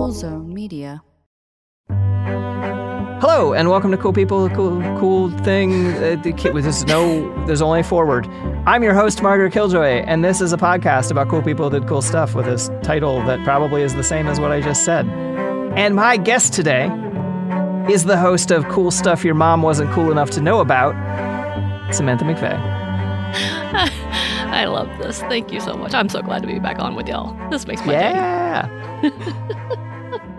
Cool Zone Media. Hello and welcome to Cool People, Cool Cool Thing. Uh, there's no, there's only forward. I'm your host Margaret Killjoy, and this is a podcast about cool people who did cool stuff with this title that probably is the same as what I just said. And my guest today is the host of Cool Stuff Your Mom Wasn't Cool Enough to Know About, Samantha McVey. I love this. Thank you so much. I'm so glad to be back on with y'all. This makes my day. Yeah.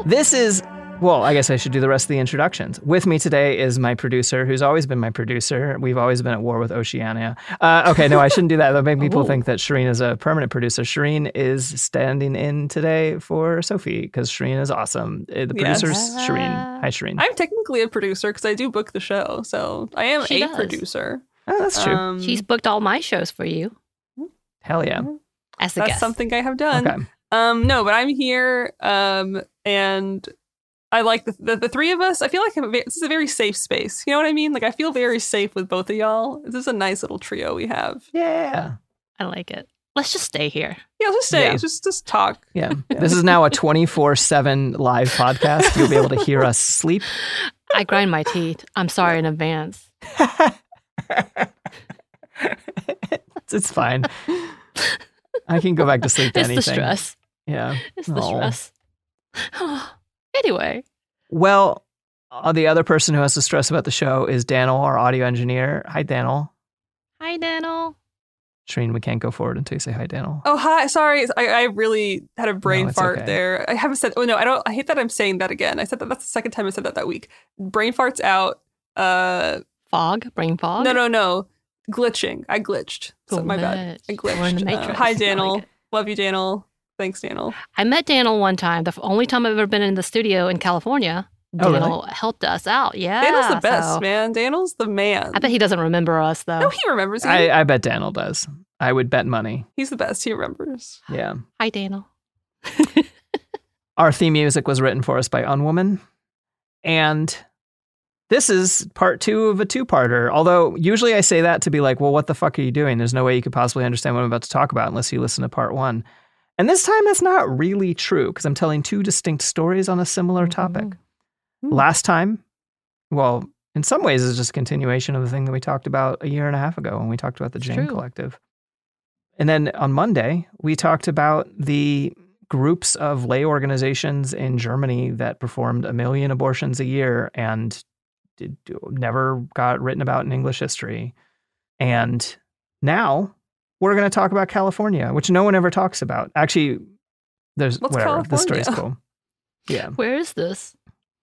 this is, well, I guess I should do the rest of the introductions. With me today is my producer, who's always been my producer. We've always been at war with Oceania. Uh, okay, no, I shouldn't do that. That'll make people Ooh. think that Shireen is a permanent producer. Shireen is standing in today for Sophie because Shireen is awesome. Uh, The Yes. producer's Shireen. Hi, Shireen. I'm technically a producer because I do book the show, so I am She a does. producer. oh, that's true. Um, She's booked all my shows for you Hell yeah. as a that's guest. something I have done. Okay. Um, no, but I'm here, um, and I like the, the the three of us. I feel like a this is a very safe space. You know what I mean? Like I feel very safe with both of y'all. This is a nice little trio we have. Yeah. I like it. Let's just stay here. Yeah, let's just stay. Yeah. Just just talk. Yeah. This is now a 24 7 live podcast. You'll be able to hear us sleep. I grind my teeth. I'm sorry in advance. it's, it's fine. I can go back to sleep to It's anything. the stress. Yeah. It's the Aw. stress. anyway, Well, uh, the other person who has to stress about the show is Daniel, our audio engineer. Hi, Daniel. hi Daniel. Shireen, we can't go forward until you say hi, Daniel. Oh hi, sorry. I, I really had a brain it's fart okay. there. I haven't said. Oh no, I don't. I hate that I'm saying that again. I said that. That's the second time I said that that week. Brain farts out. Uh, Fog, brain fog. no, no, no. Glitching. I glitched. So, my bad. I glitch. We're in the glitched. Uh, hi, I like Daniel. Love you, Daniel. Thanks, Daniel. I met Daniel one time. The only time I've ever been in the studio in California. Oh, really? Daniel helped us out. Yeah. Daniel's the best, so- man. Daniel's the man. I bet he doesn't remember us though. No, he remembers. He, I, I bet Daniel does. I would bet money. He's the best. He remembers. Yeah. Hi Daniel. Our theme music was written for us by Unwoman. And this is part two of a two parter. Although, usually I say that to be like, well, what the fuck are you doing? There's no way you could possibly understand what I'm about to talk about unless you listen to part one. And this time, that's not really true because I'm telling two distinct stories on a similar topic. Mm. Last time, well, in some ways, it's just a continuation of the thing that we talked about a year and a half ago when we talked about the Jane. Collective. And then on Monday, we talked about the groups of lay organizations in Germany that performed a million abortions a year and did, never got written about in English history. And now we're going to talk about California, which no one ever talks about. Actually, There's What's whatever. The story's cool. Yeah. Where is this?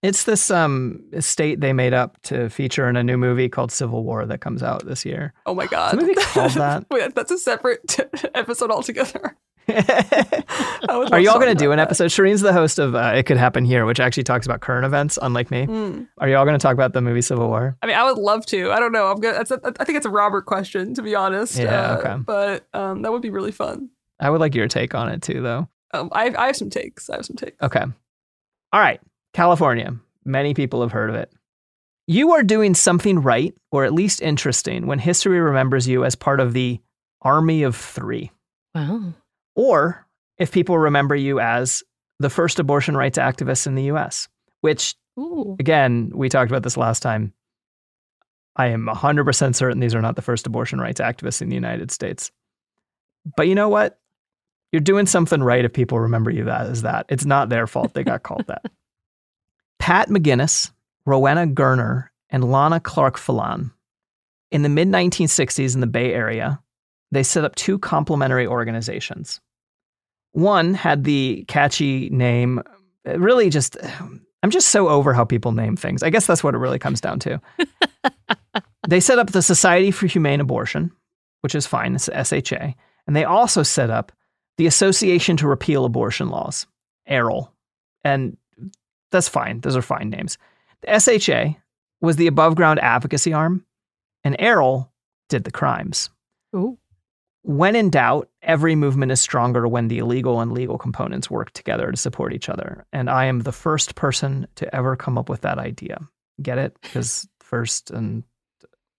It's this um state they made up to feature in a new movie called Civil War that comes out this year. Oh my Is god. the movie called that? Wait, that's a separate episode altogether. I would Are y'all going to do an that. episode? Shireen's the host of uh, It Could Happen Here, which actually talks about current events, unlike me. Mm. Are y'all going to talk about the movie Civil War? I mean, I would love to. I don't know. I'm gonna. That's a, I think it's a Robert question, to be honest. Yeah, Uh, okay. But um, that would be really fun. I would like your take on it too, though. Um, I, I have some takes. I have some takes. Okay. All right. California. Many people have heard of it. You are doing something right, or at least interesting, when history remembers you as part of the Army of Three. Wow. Or if people remember you as the first abortion rights activist in the US, which, Ooh. again, we talked about this last time. I am 100% certain these are not the first abortion rights activists in the United States. But you know what? You're doing something right if people remember you that as that. It's not their fault they got called that. Pat Maginnis, Rowena Gurner, and Lana Clarke Phelan. In the mid 1960s in the Bay Area, they set up two complementary organizations. One had the catchy name, really just, I'm just so over how people name things. I guess that's what it really comes down to. they set up the Society for Humane Abortion, which is fine, it's the SHA. And they also set up the Association to Repeal Abortion Laws, ARAL. And that's fine, those are fine names. The SHA was the above ground advocacy arm, and ARAL did the crimes. Ooh. When in doubt, every movement is stronger when the illegal and legal components work together to support each other. And I am the first person to ever come up with that idea. Get it? Because first, and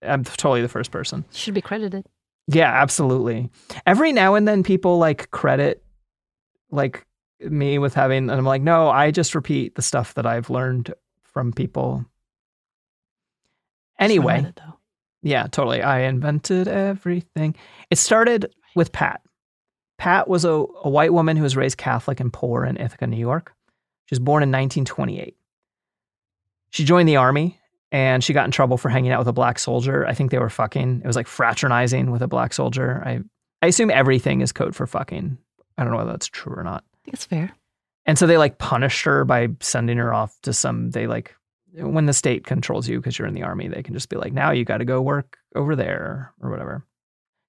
I'm totally the first person. Should be credited. Yeah, absolutely. Every now and then people like credit like me with having, and I'm like, no, I just repeat the stuff that I've learned from people. Anyway, though. Yeah, totally. I invented everything. It started with Pat. Pat was a, a white woman who was raised Catholic and poor in Ithaca, New York. She was born in 1928. She joined the army and she got in trouble for hanging out with a black soldier. I think they were fucking. It was like fraternizing with a black soldier. I, I assume everything is code for fucking. I don't know whether that's true or not. I think it's fair. And so they like punished her by sending her off to some, they like, when the state controls you because you're in the army, they can just be like, now you got to go work over there or whatever.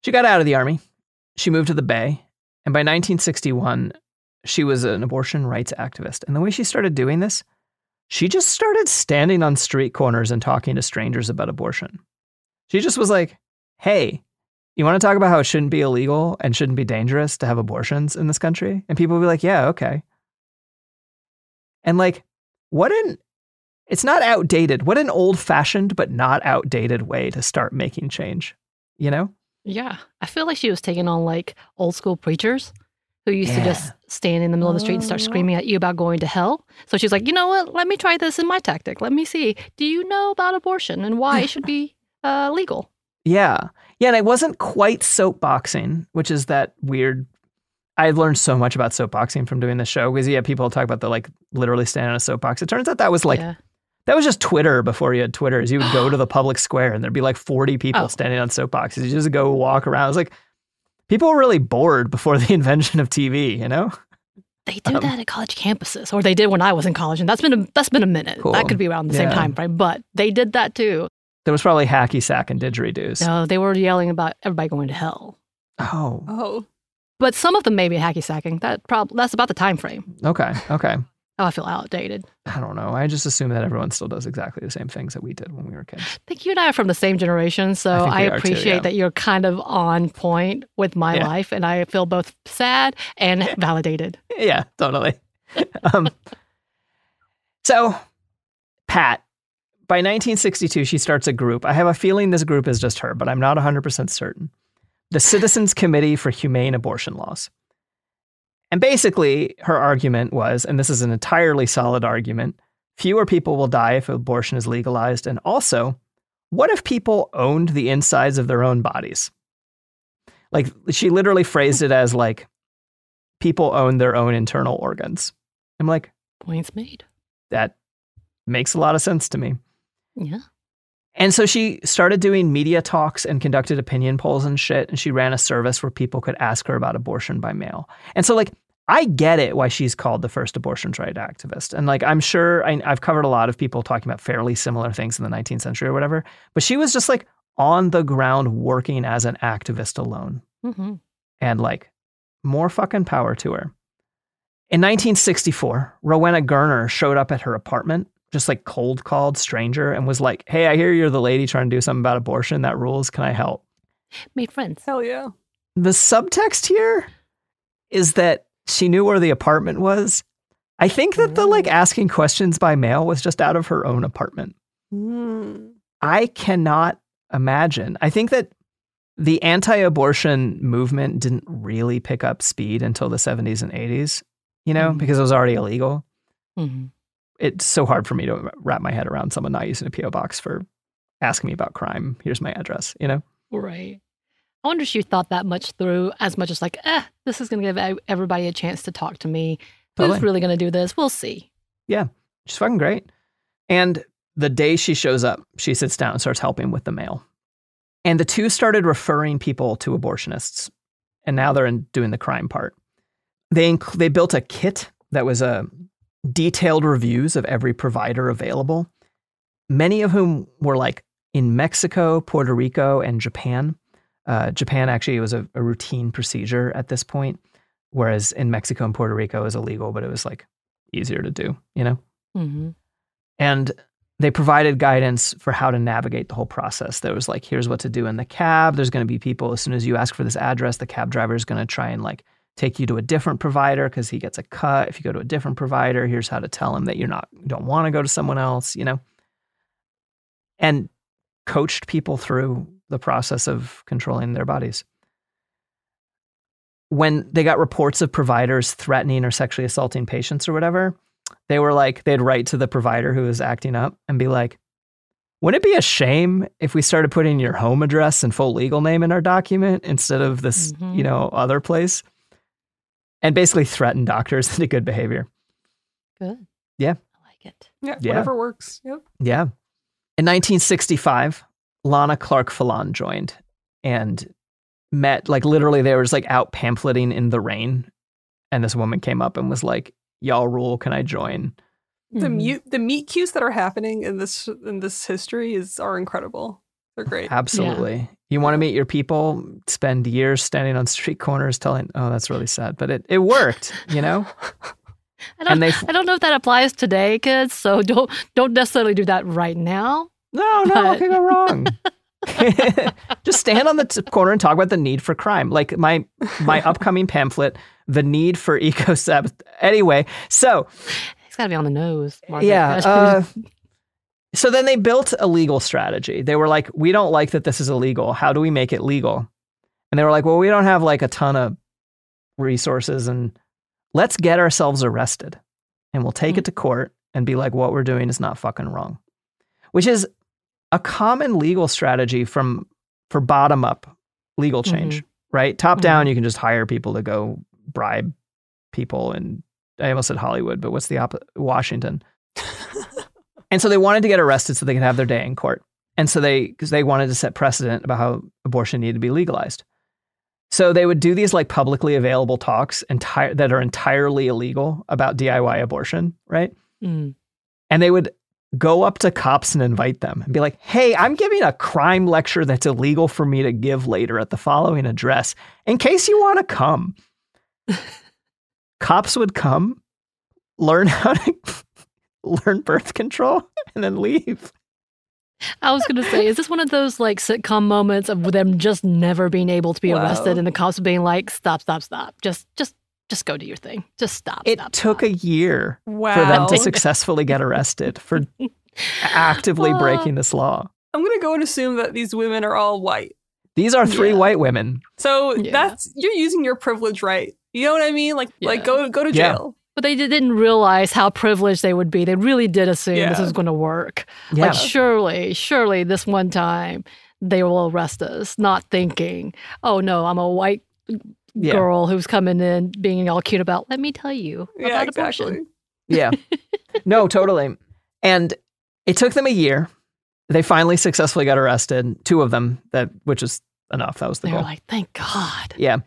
She got out of the army. She moved to the Bay. And by 1961, she was an abortion rights activist. And the way she started doing this, she just started standing on street corners and talking to strangers about abortion. She just was like, hey, you want to talk about how it shouldn't be illegal and shouldn't be dangerous to have abortions in this country? And people would be like, yeah, okay. And like, what an, it's not outdated. What an old fashioned, but not outdated way to start making change, you know? Yeah. I feel like she was taking on like old school preachers who used to just stand in the middle of the street and start screaming at you about going to hell. So she's like, you know what? Let me try this in my tactic. Let me see. Do you know about abortion and why it should be uh, legal? Yeah. Yeah. And I wasn't quite soapboxing, which is that weird. I've learned so much about soapboxing from doing this show because, yeah, people talk about the like literally standing on a soapbox. It turns out that was like, yeah. That was just Twitter before you had Twitters. You would go to the public square and there'd be like 40 people Oh. standing on soapboxes. You just go walk around. It's like, people were really bored before the invention of TV, you know? They do Um, that at college campuses, or they did when I was in college, and that's been a, that's been a minute. Cool. That could be around the same time frame, but they did that too. There was probably hacky sack and didgeridoos. No, they were yelling about everybody going to hell. Oh, Oh, But some of them may be hacky sacking. That prob- that's about the time frame. okay. Okay. Oh, I feel outdated. I don't know. I just assume that everyone still does exactly the same things that we did when we were kids. I think you and I are from the same generation, so I I, are too, appreciate yeah. that you're kind of on point with my Yeah. life, and I feel both sad and validated. Yeah, totally. um, so, Pat, by 1962, she starts a group. I have a feeling this group is just her, but I'm not 100% certain. The Citizens Committee for Humane Abortion Laws. And basically, her argument was, and this is an entirely solid argument fewer people will die if abortion is legalized. And also, what if people owned the insides of their own bodies? Like, she literally phrased it as like, people own their own internal organs. I'm like, Points made. that makes a lot of sense to me. Yeah. And so she started doing media talks and conducted opinion polls and shit. And she ran a service where people could ask her about abortion by mail. And so, like, I get it why she's called the first abortion right activist. And like, I'm sure I, I've covered a lot of people talking about fairly similar things in the 19th century or whatever, but she was just like on the ground working as an activist alone. hmm And like, more fucking power to her. In 1964, Rowena Gurner showed up at her apartment, just like cold called stranger, and was like, Hey, I hear you're the lady trying to do something about abortion. That rules. Can I help? Made friends. Hell yeah. The subtext here is that she knew where the apartment was. I think that the like asking questions by mail was just out of her own apartment. Mm. I cannot imagine. I think that the anti abortion movement didn't really pick up speed until the 70s and 80s, you know, Mhm. because it was already illegal. hmm It's so hard for me to wrap my head around someone not using a P.O. box for asking me about crime. Here's my address, you know? Right. I wonder if she thought that much through as much as like, eh, this is going to give everybody a chance to talk to me. Totally. Who's really going to do this? We'll see. Yeah, she's fucking great. And the day she shows up, she sits down and starts helping with the mail. And the two started referring people to abortionists. And now they're in doing the crime part. They, inc- they built a kit that was a detailed reviews of every provider available, many of whom were like in Mexico, Puerto Rico, and Japan. Uh, Japan actually was a, a routine procedure at this point, whereas in Mexico and Puerto Rico it was illegal, but it was like easier to do, you know? hmm and they provided guidance for how to navigate the whole process. There was like, here's what to do in the cab. There's going to be people, as soon as you ask for this address, the cab driver is going to try and like take you to a different provider because he gets a cut. If you go to a different provider, here's how to tell him that you're not, don't want to go to someone else, you know? And coached people through the process of controlling their bodies. When they got reports of providers threatening or sexually assaulting patients or whatever, they were like they'd write to the provider who was acting up and be like wouldn't it be a shame if we started putting your home address and full legal name in our document instead of this Mhm. you know other place and basically threaten doctors into good behavior Good. Yeah. I like it. Yeah, Yeah. whatever works. Yep. yeah in 1965 lana clarke Phelan joined and met like literally they were just like out pamphleting in the rain and this woman came up and was like y'all rule can i join The Mhm. mute the meet cues that are happening in this in this history is are incredible. They're great. Absolutely. You want to meet your people, spend years standing on street corners telling, oh, that's really sad. But it, it worked, you know? I don't, and they- I don't know if that applies today, kids. So don't don't necessarily do that right now. No, no, But- what could go wrong? Just stand on the t- corner and talk about the need for crime. Like my my upcoming pamphlet, The Need for Eco Sabbath. Anyway, so It's got to be on the nose. Margaret. Yeah. Uh, so then they built a legal strategy. They were like, we don't like that this is illegal. How do we make it legal? And they were like, well, we don't have like a ton of resources and let's get ourselves arrested and we'll take it hmm. to court and be like, what we're doing is not fucking wrong, which is a common legal strategy from for bottom up legal mm-hmm. change, right? Top mm-hmm. down, you can just hire people to go bribe people and I almost said Hollywood, but what's the opposite? Washington. and so they wanted to get arrested so they could have their day in court. And so they, because they wanted to set precedent about how abortion needed to be legalized. So they would do these like publicly available talks entire, that are entirely illegal about DIY abortion, right? Mm. And they would go up to cops and invite them and be like, hey, I'm giving a crime lecture that's illegal for me to give later at the following address in case you want to come. cops would come, learn how to learn birth control, and then leave. I was gonna say, is this one of those like sitcom moments of them just never being able to be Wow. arrested and the cops being like, "Stop, stop, stop! Just, just, just go do your thing. Just stop." It stop, took stop. a year Wow. for them to successfully get arrested for actively Uh. breaking this law. I'm gonna go and assume that these women are all white. These are three Yeah. white women. So Yeah. that's you're using your privilege right. You know what I mean? Like like go go to Yeah. jail. But they didn't realize how privileged they would be. They really did assume this Yeah. was going to work. Yeah. Like, surely, surely this one time they will arrest us, not thinking, oh no, I'm a white Yeah. girl who's coming in being all cute about, let me tell you about Yeah, abortion. Yeah. No, totally. And it took them a year. They finally successfully got arrested, two of them, that which is enough. That was the They were goal. like, thank God, yeah.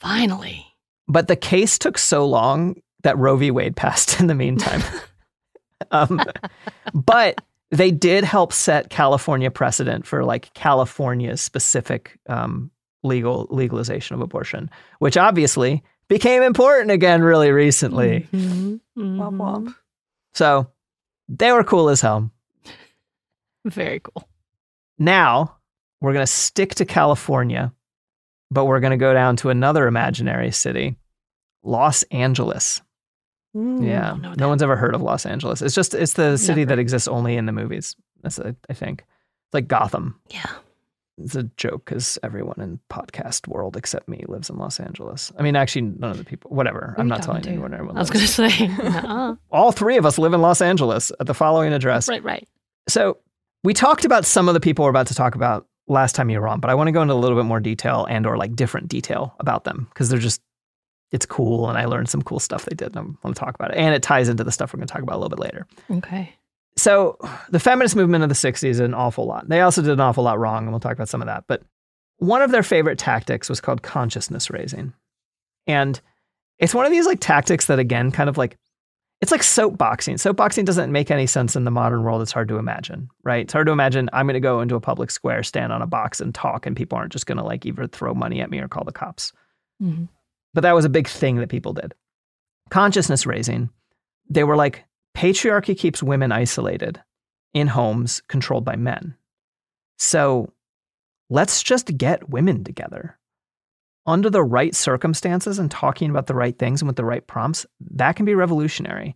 finally. But the case took so long that Roe v. Wade passed in the meantime. um, but they did help set California precedent for like California's specific um, legal legalization of abortion, which obviously became important again really recently. Mhm, Womp mhm. womp. So they were cool as hell. Very cool. Now we're going to stick to California, but we're going to go down to another imaginary city, Los Angeles. Mm. Yeah, no that. one's ever heard of Los Angeles. It's just it's the city Never. that exists only in the movies. That's a, I think it's like Gotham. Yeah. It's a joke because everyone in podcast world except me lives in Los Angeles. I mean, actually, none of the people. Whatever. I'm not telling to? anyone. Everyone I was going to say. All three of us live in Los Angeles at the following address. right, right. So we talked about some of the people we're about to talk about last time you were on, but I want to go into a little bit more detail and or like different detail about them because they're just it's cool and I learned some cool stuff they did and I want to talk about it. And it ties into the stuff we're going to talk about a little bit later. Okay. So the feminist movement of the 60s is an awful lot. They also did an awful lot wrong, and we'll talk about some of that. But one of their favorite tactics was called consciousness raising. And it's one of these like tactics that again kind of like it's like soapboxing. Soapboxing doesn't make any sense in the modern world. It's hard to imagine, right? It's hard to imagine I'm going to go into a public square, stand on a box and talk and people aren't just going to like either throw money at me or call the cops. Mhm. But that was a big thing that people did. Consciousness raising, they were like, patriarchy keeps women isolated in homes controlled by men. So let's just get women together. Under the right circumstances and talking about the right things and with the right prompts, that can be revolutionary.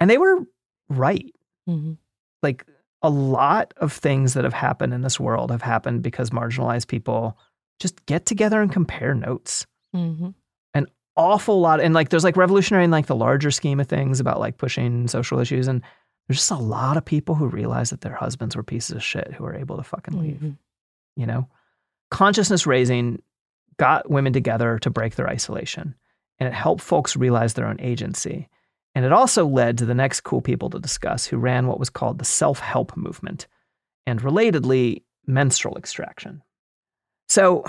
And they were right. Mhm. Like a lot of things that have happened in this world have happened because marginalized people just get together and compare notes Mhm. An awful lot and like there's like revolutionary in like the larger scheme of things about like pushing social issues and there's just a lot of people who realize that their husbands were pieces of shit who are able to fucking leave Mhm. you know consciousness raising got women together to break their isolation and it helped folks realize their own agency and it also led to the next cool people to discuss who ran what was called the self-help movement and relatedly menstrual extraction so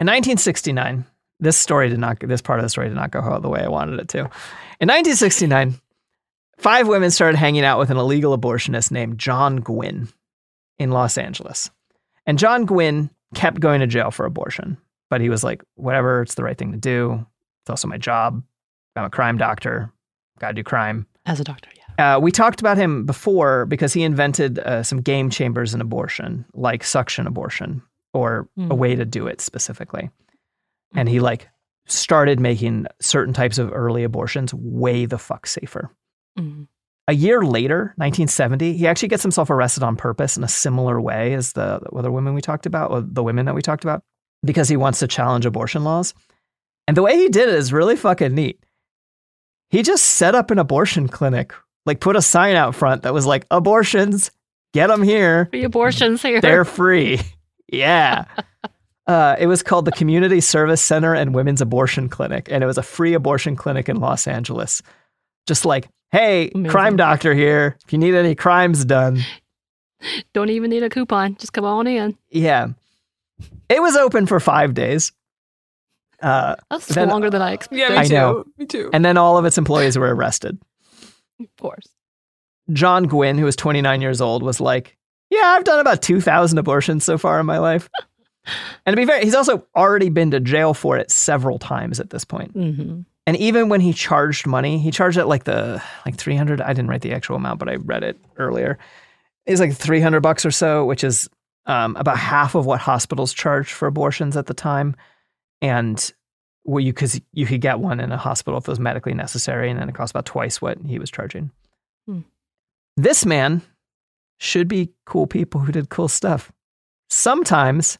in 1969 this story did not this part of the story did not go the way I wanted it to. In 1969, five women started hanging out with an illegal abortionist named John Gwynn in Los Angeles. And John Gwynn kept going to jail for abortion, but he was like, whatever, it's the right thing to do. It's also my job. I'm a crime doctor. Got to do crime. As a doctor, yeah. Uh, we talked about him before because he invented uh, some game chambers in abortion, like suction abortion, or a Mhm. way to do it specifically. And he like started making certain types of early abortions way the fuck safer. Mhm. A year later, 1970, he actually gets himself arrested on purpose in a similar way as the other women we talked about, or the women that we talked about, because he wants to challenge abortion laws. And the way he did it is really fucking neat. He just set up an abortion clinic, like put a sign out front that was like, abortions, get them here. Free abortions here. They're free. Yeah. Uh, it was called the Community Service Center and Women's Abortion Clinic, and it was a free abortion clinic in Los Angeles. Just like, hey, Amazing. crime doctor here. If you need any crimes done, Don't even need a coupon. Just come on in. yeah. It was open for five days. Uh, That's Then- longer than I expected. Yeah, me I too. know. Me too. and then all of its employees were arrested. Of course. John Gwynn, who was 29 years old, was like, Yeah, I've done about 2,000 abortions so far in my life. And to be fair, he's also already been to jail for it several times at this point. hmm And even when he charged money, he charged it like the like 300. I didn't write the actual amount, but I read it earlier. It's like 300 bucks or so, which is um, about half of what hospitals charged for abortions at the time. And well, you because you could get one in a hospital if it was medically necessary, and then it cost about twice what he was charging. Hmm. This man should be cool people who did cool stuff. Sometimes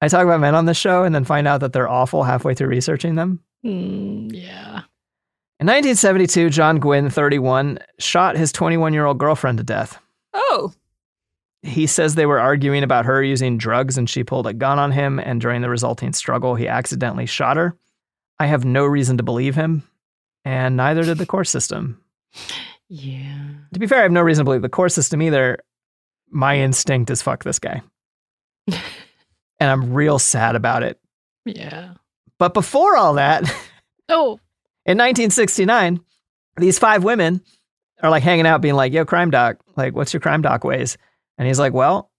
I talk about men on this show and then find out that they're awful halfway through researching them. Mm, yeah. In 1972, John Gwynn, 31, shot his 21 year old girlfriend to death. Oh, He says they were arguing about her using drugs and she pulled a gun on him, and during the resulting struggle, he accidentally shot her. I have no reason to believe him, and neither did the court system. Yeah. To be fair, I have no reason to believe the court system either. My instinct is fuck this guy. and I'm real sad about it. Yeah. But before all that, Oh, in 1969, these five women are like hanging out, being like, "Yo, crime doc, like, what's your crime doc ways?" And he's like, "Well,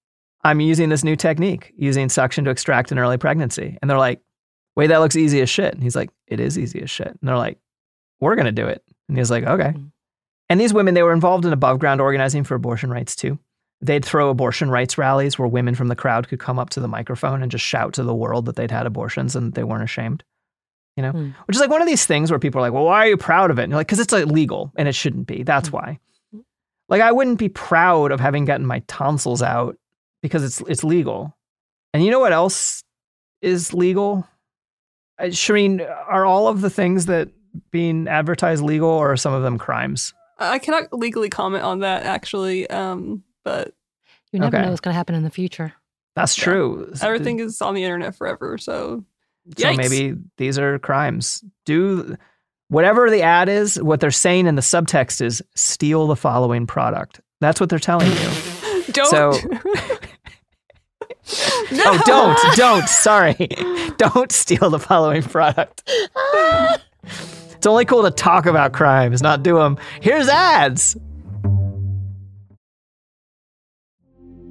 I'm using this new technique, using suction to extract an early pregnancy." And they're like, "Wait, that looks easy as shit." And he's like, "It is easy as shit." And they're like, "We're gonna do it." And he's like, "Okay." Mm. And these women, they were involved in above ground organizing for abortion rights too. They'd throw abortion rights rallies where women from the crowd could come up to the microphone and just shout to the world that they'd had abortions and they weren't ashamed. You know, Hmm. which is like one of these things where people are like, well, why are you proud of it? And you're like, because it's illegal and it shouldn't be. That's why. Like, I wouldn't be proud of having gotten my tonsils out because it's it's legal. And you know what else is legal? Uh, Shireen, are all of the things that being advertised legal or are some of them crimes? I cannot legally comment on that actually, um, but you never Okay. know what's going to happen in the future. That's Yeah. true. everything is on the internet forever. So So Yikes. maybe these are crimes. Do whatever the ad is, what they're saying in the subtext is steal the following product. That's what they're telling you. don't. So- Oh, don't, don't. Sorry. Don't steal the following product. It's only cool to talk about crimes, not do them. Here's ads.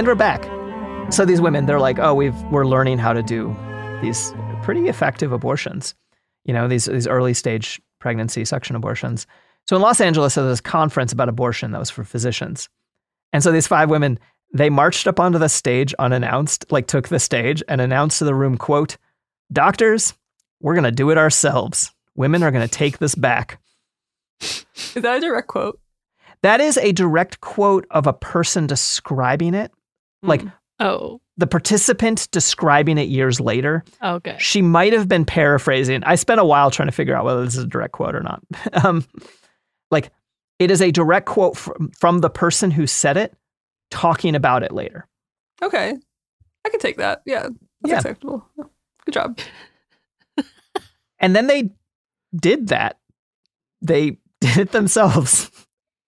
And we're back. So these women, they're like, oh, we've we're learning how to do these pretty effective abortions. You know, these these early stage pregnancy suction abortions. So in Los Angeles, there was this conference about abortion that was for physicians. And so these five women, they marched up onto the stage unannounced, like took the stage and announced to the room, quote, Doctors, we're gonna do it ourselves. Women are gonna take this back. Is that a direct quote? That is a direct quote of a person describing it. Like Mm. Oh, the participant describing it years later. okay. She might have been paraphrasing. I spent a while trying to figure out whether this is a direct quote or not. um, like, it is a direct quote from, from the person who said it talking about it later. Okay. I can take that. Yeah. That's Yeah. acceptable. Good job. And then they did that. They did it themselves.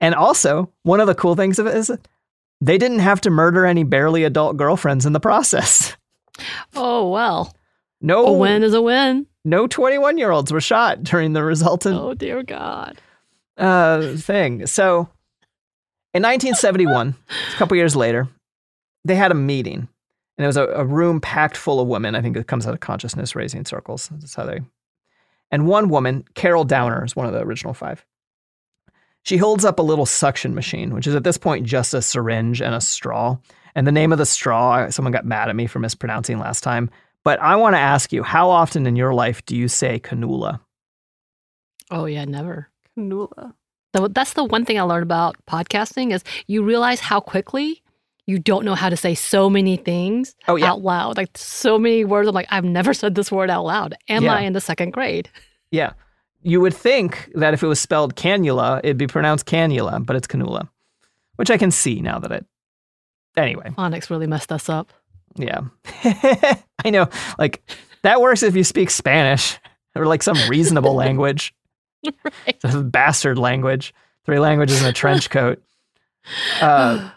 And also, one of the cool things of it is they didn't have to murder any barely adult girlfriends in the process. Oh well, No, a win is a win. no 21 year olds were shot during the resultant Oh dear God. uh, thing. So in 1971, a couple years later, they had a meeting. And it was a, a room packed full of women. I think it comes out of consciousness raising circles. That's how they. And one woman, Carol Downer, is one of the original five. She holds up a little suction machine, which is at this point just a syringe and a straw. And the name of the straw, someone got mad at me for mispronouncing last time. But I want to ask you, how often in your life do you say cannula? Oh yeah, never. Canola. So that's the one thing I learned about podcasting is you realize how quickly you don't know how to say so many things Oh, yeah. out loud. Like so many words. I'm like, I've never said this word out loud. Am Yeah. I in the second grade? Yeah. You would think that if it was spelled cannula, it'd be pronounced cannula, but it's canula, which I can see now that it. Anyway, Phonics really messed us up. yeah. I know. Like, that works if you speak Spanish or like some reasonable language, right. bastard language, three languages in a trench coat. Uh,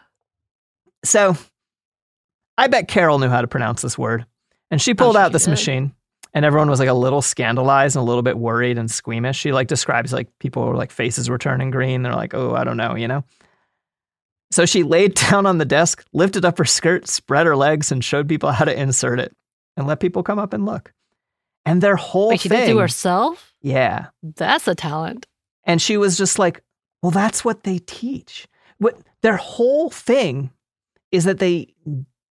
so I bet Carol knew how to pronounce this word. And she pulled sure out this did. machine, and everyone was like a little scandalized and a little bit worried and squeamish. She like describes like people were like faces were turning green. They're like, oh, I don't know, you know? So she laid down on the desk, lifted up her skirt, spread her legs, and showed people how to insert it and let people come up and look. And their whole Wait, she thing. did do herself? yeah. That's a talent. And she was just like, well, that's what they teach. What their whole thing is that they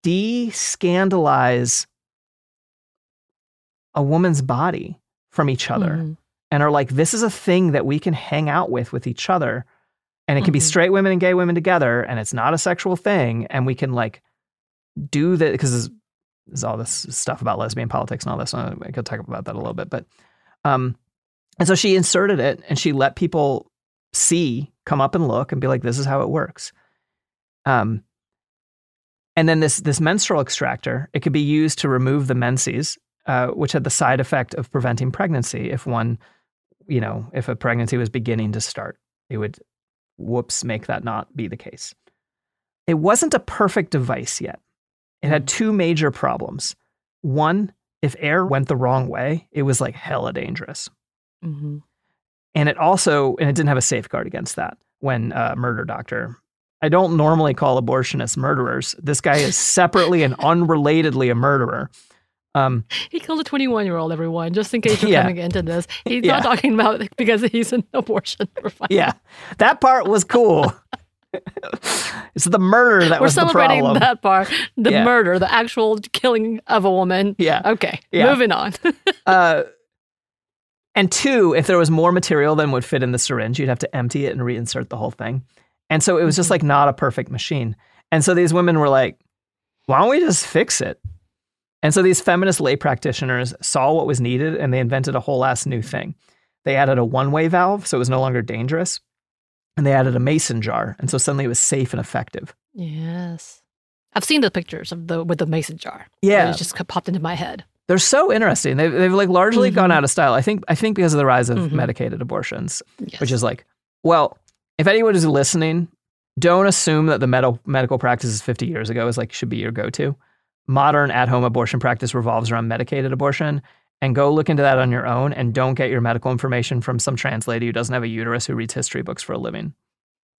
de-scandalize a woman's body from each other Mhm. and are like, this is a thing that we can hang out with with each other. And it can be Mhm. straight women and gay women together, and it's not a sexual thing. And we can like do that because there's, there's all this stuff about lesbian politics and all this. uh, I could talk about that a little bit, but um, and so she inserted it and she let people see, come up and look and be like, this is how it works. Um, and then this this menstrual extractor, it could be used to remove the menses, uh, which had the side effect of preventing pregnancy if one, you know, if a pregnancy was beginning to start. It would, whoops, make that not be the case. It wasn't a perfect device yet. It had two major problems. One, if air went the wrong way, it was like hella dangerous. Mhm. And it also, and it didn't have a safeguard against that when uh, murder doctor. I don't normally call abortionists murderers. This guy is separately and unrelatedly a murderer. Um, He killed a 21 year old, everyone, just in case you're Yeah. coming into this. He's Yeah. not talking about it because he's an abortion provider. yeah, that part was cool. it's the murder that We're was the celebrating problem. that part, the Yeah. murder, the actual killing of a woman. Yeah. Okay, Yeah. moving on. Uh, and two, if there was more material than would fit in the syringe, you'd have to empty it and reinsert the whole thing. And so it was just Mm-hmm. like not a perfect machine. And so these women were like, why don't we just fix it? And so these feminist lay practitioners saw what was needed and they invented a whole ass new thing. They added a one way valve so it was no longer dangerous. And they added a mason jar. And so suddenly it was safe and effective. yes. I've seen the pictures of the with the mason jar. Yeah. It just popped into my head. They're so interesting. They've, they've like largely gone Mhm. out of style. I think I think because of the rise of Mhm. medicated abortions. Yes. which is like, well, if anyone is listening, don't assume that the med- medical practices 50 years ago is like should be your go-to. Modern at-home abortion practice revolves around medicated abortion, and go look into that on your own. And don't get your medical information from some trans lady who doesn't have a uterus who reads history books for a living.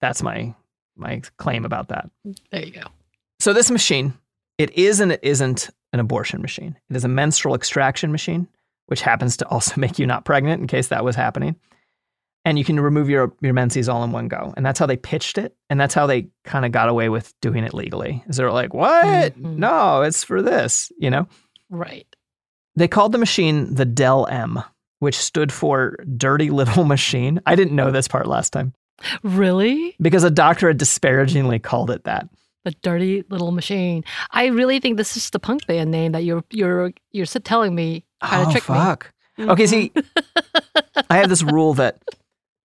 That's my my claim about that. there you go. So this machine, it is and it isn't an abortion machine. It is a menstrual extraction machine, which happens to also make you not pregnant in case that was happening. And you can remove your your menses all in one go. And that's how they pitched it. And that's how they kind of got away with doing it legally. Is they're like, what? Mhm. No, it's for this, you know? Right. They called the machine the Del-Em, which stood for Dirty Little Machine. I didn't know this part last time. Really? because a doctor had disparagingly called it that. The dirty little machine. I really think this is the punk band name that you're you're you're telling me how oh, to trick me. fuck. Okay, see, I have this rule that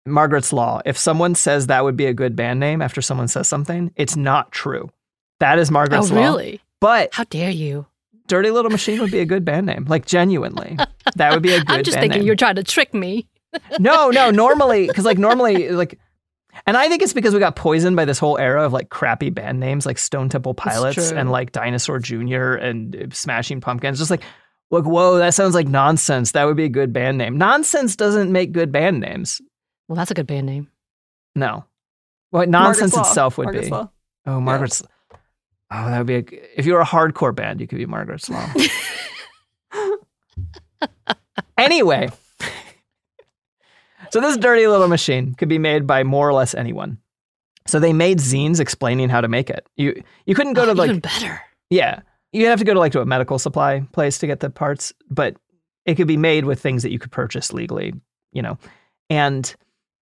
Margaret's Law, if someone says that would be a good band name after someone says something, it's not true. That is Oh, Margaret's Law. really? But How dare you? Dirty Little Machine would be a good band name. Like, genuinely. That would be a good band. I'm just thinking name. you're trying to trick me. No, no, normally, because like normally, like, and I think it's because we got poisoned by this whole era of like crappy band names like Stone Temple Pilots and like Dinosaur Jr. and uh, Smashing Pumpkins. Just like, look, whoa, that sounds like nonsense. That would be a good band name. Nonsense doesn't make good band names. Well, that's a good band name. No. What Margaret's nonsense Law. itself would Margaret's be. Law. Oh, Margaret's. Oh, that would be a. If you were a hardcore band, you could be Margaret's Law. anyway, so this dirty little machine could be made by more or less anyone. So they made zines explaining how to make it. You you couldn't go oh, to Oh, like even better. yeah, you have to go to like to a medical supply place to get the parts, but it could be made with things that you could purchase legally, you know. And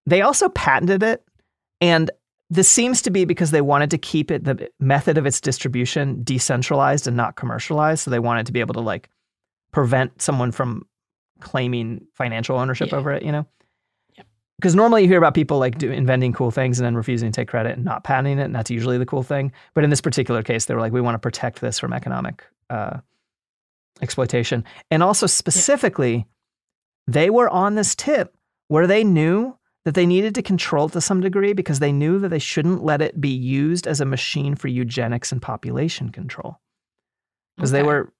they also patented it, and this seems to be because they wanted to keep it the method of its distribution decentralized and not commercialized. So they wanted to be able to like prevent someone from claiming financial ownership Yeah. over it, you know. Yep. Because normally you hear about people like do, inventing cool things and then refusing to take credit and not patenting it, and that's usually the cool thing. But in this particular case, they were like, we want to protect this from economic uh, exploitation, and also specifically, they were on this tip where they knew that they needed to control to some degree because they knew that they shouldn't let it be used as a machine for eugenics and population control because they were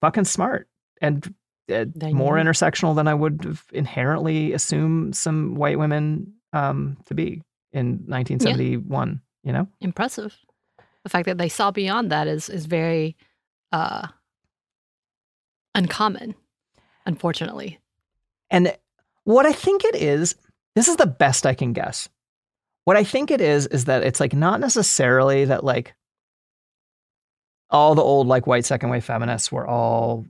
fucking smart and uh, more knew. intersectional than I would have inherently assume some white women um, to be in 1971. You know, Impressive. The fact that they saw beyond that is is very uh uncommon, unfortunately. and what I think it is, this is the best I can guess. What I think it is is that it's like not necessarily that like all the old like white second wave feminists were all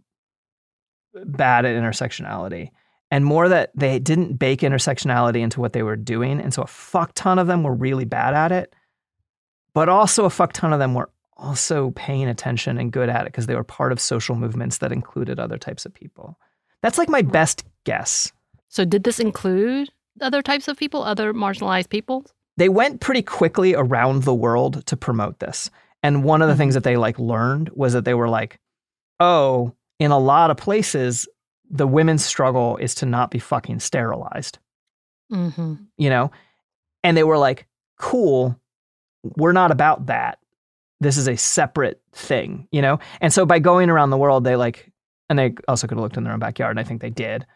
bad at intersectionality and more that they didn't bake intersectionality into what they were doing and so a fuck ton of them were really bad at it but also a fuck ton of them were also paying attention and good at it because they were part of social movements that included other types of people. That's like my best guess. So did this include other types of people, other marginalized people? they went pretty quickly around the world to promote this. And one of the things that they like learned was that they were like, oh, in a lot of places, the women's struggle is to not be fucking sterilized, Mm-hmm. you know? And they were like, cool, we're not about that. This is a separate thing, you know? And so by going around the world, they like, and they also could have looked in their own backyard, and I think they did.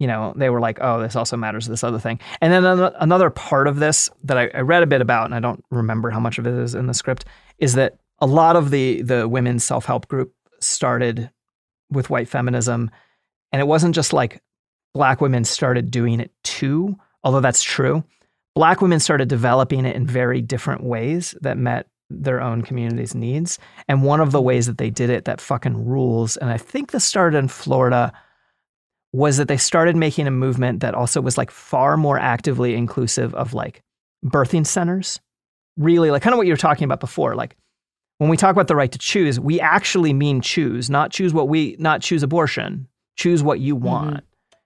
You know, they were like, oh, this also matters this other thing. And then another part of this that I, I read a bit about, and I don't remember how much of it is in the script, is that a lot of the the women's self help group started with white feminism, and it wasn't just like black women started doing it too, although that's true. Black women started developing it in very different ways that met their own community's needs. And one of the ways that they did it that fucking rules, and I think this started in Florida, was that they started making a movement that also was like far more actively inclusive of like birthing centers. Really, like kind of what you were talking about before. Like when we talk about the right to choose, we actually mean choose, not choose what we, not choose abortion, choose what you want,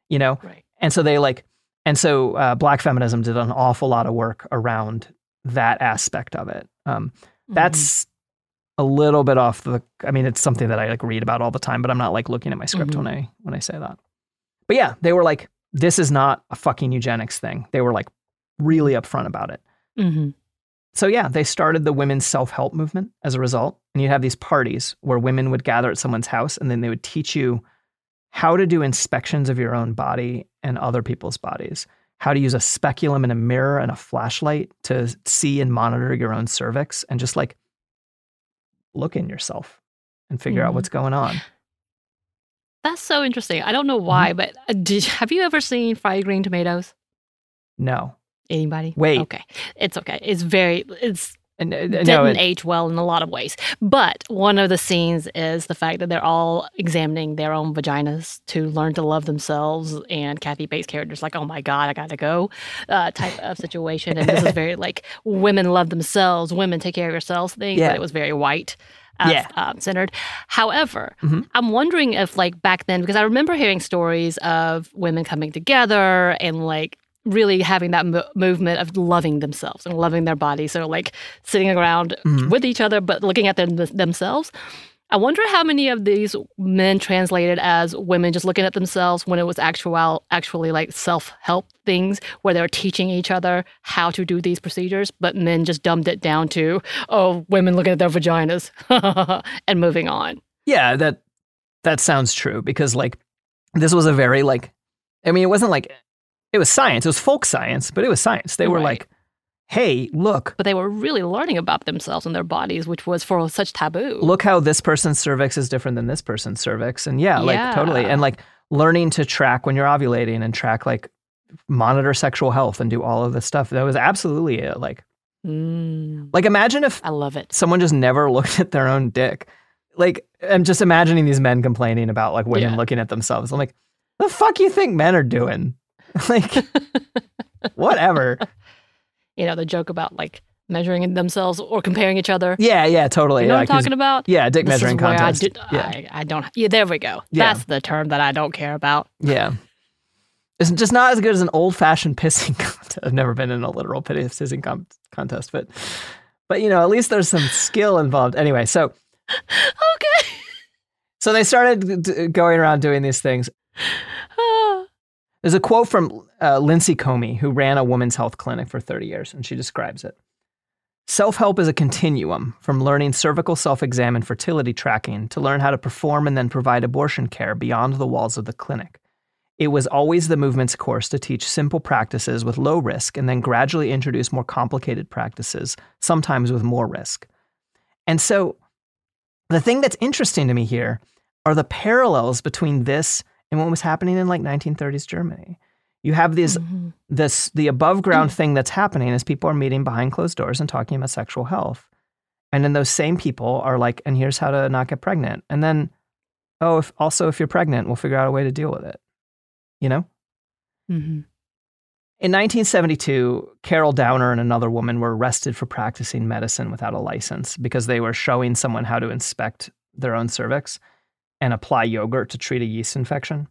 you know? Right. And so they like, and so uh, black feminism did an awful lot of work around that aspect of it. Um, that's a little bit off the. I mean, it's something that I like read about all the time, but I'm not like looking at my script Mhm. when I when I say that. But yeah, they were like, this is not a fucking eugenics thing. They were like really upfront about it. hmm So yeah, they started the women's self-help movement as a result. And you'd have these parties where women would gather at someone's house and then they would teach you how to do inspections of your own body and other people's bodies, how to use a speculum and a mirror and a flashlight to see and monitor your own cervix and just like look in yourself and figure out Mhm. what's going on. That's so interesting. I don't know Mm-hmm. why, but uh, did have you ever seen fried green tomatoes? No. Anybody? Wait. Okay. It's okay. It's very it's And, uh, uh, didn't no, it- age well in a lot of ways. But one of the scenes is the fact that they're all examining their own vaginas to learn to love themselves. And Kathy Bates' character's like, "Oh my god, I gotta go," uh, type of situation. And this is very like women love themselves, women take care of yourselves thing. Yeah. But it was very white. Yeah. um, centered. However, Mhm. I'm wondering if, like, back then, because I remember hearing stories of women coming together and, like, really having that mo- movement of loving themselves and loving their bodies. So, like, sitting around Mhm. with each other, but looking at them themselves. I wonder how many of these men translated as women just looking at themselves when it was actual, actually like self help things where they were teaching each other how to do these procedures, but men just dumbed it down to, oh, women looking at their vaginas and moving on. Yeah, that that sounds true because like this was a very like I mean it wasn't like it was science, it was folk science, but it was science. They were Right. like, "Hey, look, But they were really learning about themselves and their bodies, which was for such taboo. look how this person's cervix is different than this person's cervix." And yeah, like totally. And like learning to track when you're ovulating and track like monitor sexual health and do all of this stuff. That was absolutely it. Like Mm, like imagine if I love it. someone just never looked at their own dick. Like I'm just imagining these men complaining about like women Yeah. looking at themselves. I'm like, the fuck you think men are doing? like whatever. You know, the joke about like measuring themselves or comparing each other. Yeah, yeah, totally. You know like what I'm talking about? Yeah, dick This measuring contest. I, did, yeah, I, I don't. Yeah, there we go. Yeah. That's the term that I don't care about. yeah. It's just not as good as an old-fashioned pissing contest. I've never been in a literal pissing com- contest, but but you know, at least there's some skill involved. Anyway, so Okay. so they started d- going around doing these things. There's a quote from uh, Lindsay Comey, who ran a women's health clinic for 30 years, and she describes it. Self help is a continuum from learning cervical self exam and fertility tracking to learn how to perform and then provide abortion care beyond the walls of the clinic. It was always the movement's course to teach simple practices with low risk and then gradually introduce more complicated practices, sometimes with more risk. And so, the thing that's interesting to me here are the parallels between this and what was happening in like 1930s Germany. You have these Mhm. this the above ground thing that's happening is people are meeting behind closed doors and talking about sexual health. And then those same people are like, and here's how to not get pregnant. And then, oh, if, also if you're pregnant, we'll figure out a way to deal with it. You know? Mhm. In 1972, Carol Downer and another woman were arrested for practicing medicine without a license because they were showing someone how to inspect their own cervix and apply yogurt to treat a yeast infection.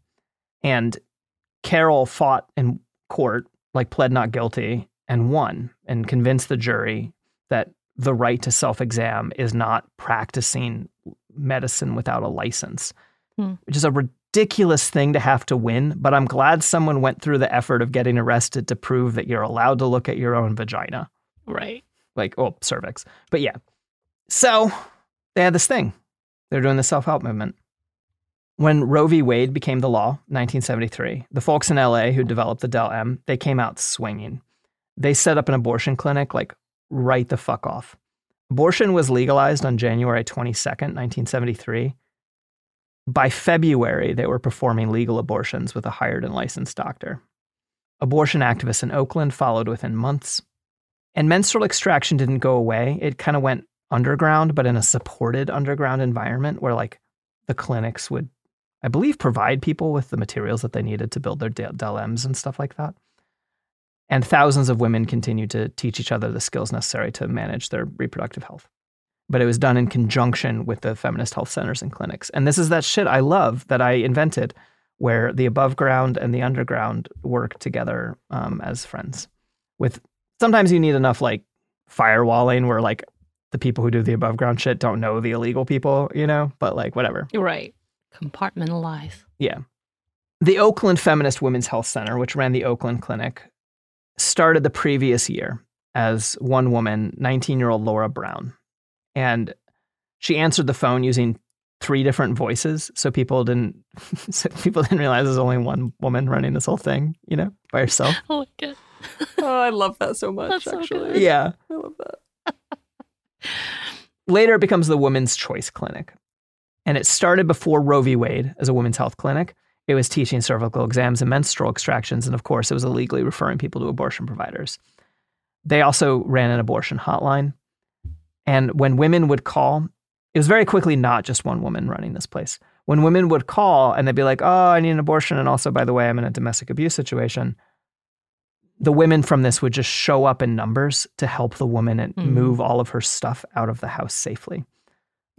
And Carol fought in court, like pled not guilty, and won and convinced the jury that the right to self exam is not practicing medicine without a license, Hmm. which is a ridiculous thing to have to win. But I'm glad someone went through the effort of getting arrested to prove that you're allowed to look at your own vagina, Right. like, oh, cervix. But yeah. So they had this thing. They're doing the self help movement. When Roe v. Wade became the law, 1973, the folks in LA who developed the Del-Em, they came out swinging. They set up an abortion clinic like right the fuck off. Abortion was legalized on January 22nd, 1973. By February, they were performing legal abortions with a hired and licensed doctor. Abortion activists in Oakland followed within months. And menstrual extraction didn't go away. It kind of went underground, but in a supported underground environment where, like, the clinics would, I believe, provide people with the materials that they needed to build their Del Del-Em's and stuff like that. And thousands of women continued to teach each other the skills necessary to manage their reproductive health. But it was done in conjunction with the feminist health centers and clinics. And this is that shit I love that I invented, where the above ground and the underground work together um, as friends. With sometimes you need enough like firewalling where like the people who do the above ground shit don't know the illegal people, you know, but like whatever. Right. Compartmentalize. Yeah. The Oakland Feminist Women's Health Center, which ran the Oakland Clinic, started the previous year as one woman, 19 year old Laura Brown. And she answered the phone using three different voices. So people didn't so people didn't realize there's only one woman running this whole thing, you know, by herself. Oh my god. Oh, I love that so much. That's so actually, good. Yeah. I love that. Later, it becomes the Women's Choice Clinic. And it started before Roe v. Wade as a women's health clinic. It was teaching cervical exams and menstrual extractions. And of course, it was illegally referring people to abortion providers. They also ran an abortion hotline. And when women would call, it was very quickly not just one woman running this place. When women would call and they'd be like, oh, I need an abortion. And also, by the way, I'm in a domestic abuse situation. The women from this would just show up in numbers to help the woman and Mhm. move all of her stuff out of the house safely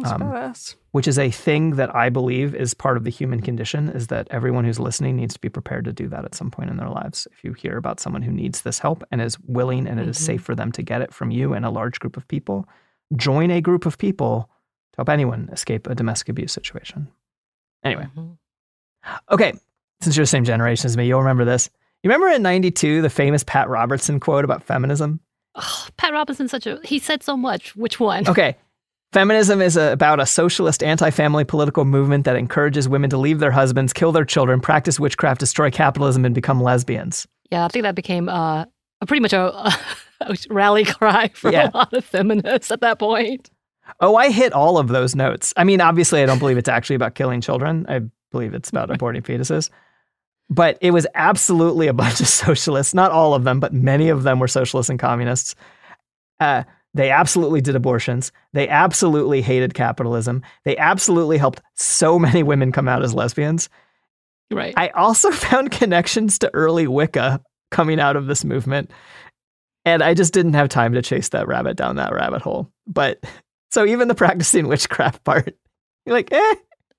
Um, which is a thing that I believe is part of the human condition is that everyone who's listening needs to be prepared to do that at some point in their lives. If you hear about someone who needs this help and is willing and it is safe for them to get it from you and a large group of people, join a group of people to help anyone escape a domestic abuse situation. Anyway, Mhm. okay, since you're the same generation as me, you'll remember this. You remember in 92 the famous Pat Robertson quote about feminism? Oh, Pat Robinson's such a he said so much. Which one? Okay. Feminism is a, about a socialist anti family political movement that encourages women to leave their husbands, kill their children, practice witchcraft, destroy capitalism, and become lesbians. Yeah, I think that became uh, a pretty much a, a rally cry for Yeah. a lot of feminists at that point. Oh, I hit all of those notes. I mean, obviously, I don't believe it's actually about killing children. I believe it's about aborting fetuses. But it was absolutely a bunch of socialists. Not all of them, but many of them were socialists and communists. Uh, they absolutely did abortions. They absolutely hated capitalism. They absolutely helped so many women come out as lesbians. Right. I also found connections to early Wicca coming out of this movement. And I just didn't have time to chase that rabbit down that rabbit hole. But so even the practicing witchcraft part, you're like, eh,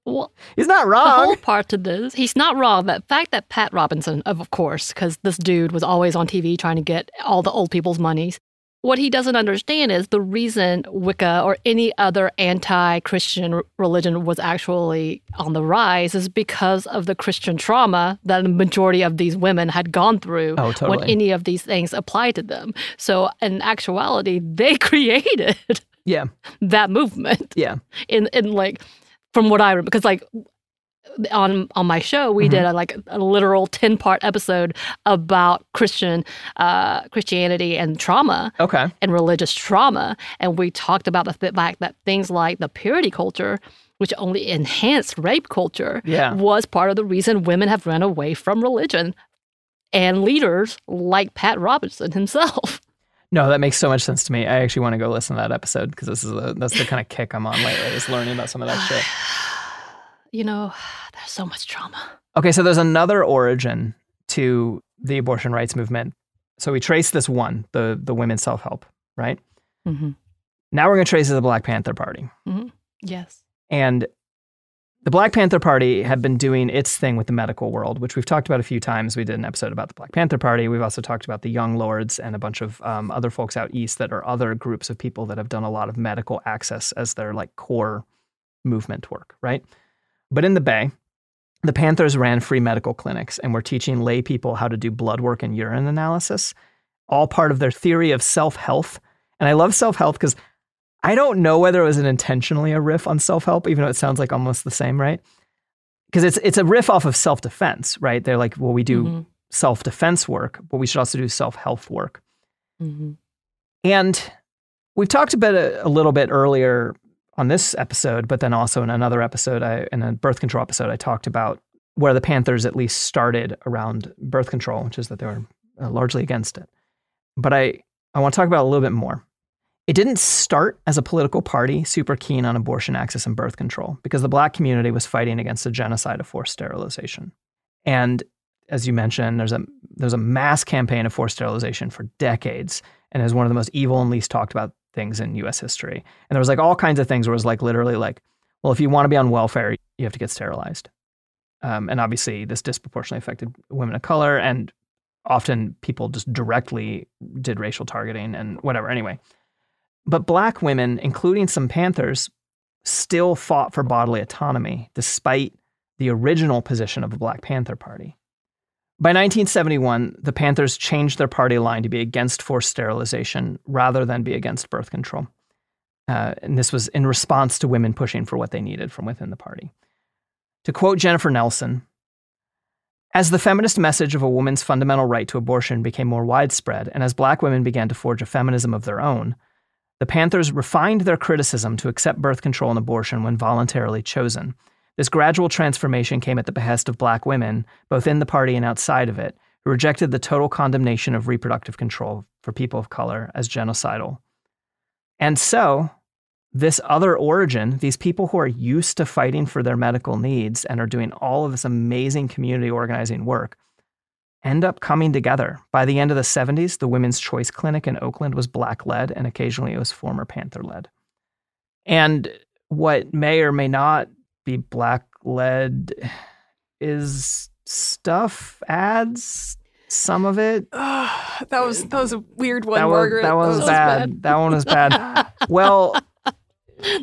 well, he's not wrong. the whole part to this, he's not wrong. The fact that Pat Robinson, of course, because this dude was always on TV trying to get all the old people's monies. What he doesn't understand is the reason Wicca or any other anti Christian religion was actually on the rise is because of the Christian trauma that the majority of these women had gone through Oh, when any of these things applied to them. So, in actuality, they created Yeah. that movement Yeah. in in like from what I remember because like on on my show we did a, like a literal 10 part episode about Christian uh Christianity and trauma Okay. and religious trauma and we talked about the fact that things like the purity culture which only enhanced rape culture Yeah. was part of the reason women have run away from religion and leaders like Pat Robinson himself No, that makes so much sense to me. I actually want to go listen to that episode because this is the, that's the kind of kick I'm on lately, is learning about some of that shit. You know there's so much trauma Okay, so there's another origin to the abortion rights movement. So we trace this one, the the women's self help, right? hmm Now we're going to trace it to the Black Panther Party. yes And the Black Panther Party had been doing its thing with the medical world, which we've talked about a few times. We did an episode about the Black Panther Party. We've also talked about the Young Lords and a bunch of um, other folks out east that are other groups of people that have done a lot of medical access as their like core movement work, right? But in the Bay, the Panthers ran free medical clinics and were teaching lay people how to do blood work and urine analysis, all part of their theory of self health. And I love self health because I don't know whether it was an intentionally a riff on self help, even though it sounds like almost the same, right? Because it's it's a riff off of self defense, right? They're like, well, we do Mhm. self defense work, but we should also do self health work. Mhm. And we've talked a bit a, a little bit earlier on this episode, but then also in another episode, I, in a birth control episode, I talked about where the Panthers at least started around birth control, which is that they were uh, largely against it. But I, I want to talk about a little bit more. It didn't start as a political party super keen on abortion access and birth control because the black community was fighting against the genocide of forced sterilization. And as you mentioned, there's a there's a mass campaign of forced sterilization for decades and is one of the most evil and least talked about things in US history. And there was like all kinds of things where it was like literally like, well, if you want to be on welfare, you have to get sterilized. Um, and obviously, this disproportionately affected women of color, and often people just directly did racial targeting and whatever. Anyway, but black women, including some Panthers, still fought for bodily autonomy despite the original position of the Black Panther Party. By 1971, the Panthers changed their party line to be against forced sterilization rather than be against birth control. Uh, and this was in response to women pushing for what they needed from within the party. To quote Jennifer Nelson, as the feminist message of a woman's fundamental right to abortion became more widespread, and as black women began to forge a feminism of their own, the Panthers refined their criticism to accept birth control and abortion when voluntarily chosen. This gradual transformation came at the behest of black women, both in the party and outside of it, who rejected the total condemnation of reproductive control for people of color as genocidal. And so, this other origin, these people who are used to fighting for their medical needs and are doing all of this amazing community organizing work, end up coming together. By the end of the 70s, the Women's Choice Clinic in Oakland was black led, and occasionally it was former Panther led. And what may or may not be black led is stuff, ads, some of it. that was that was a weird one, that was, Margaret. that one was, was bad. That one was bad. well,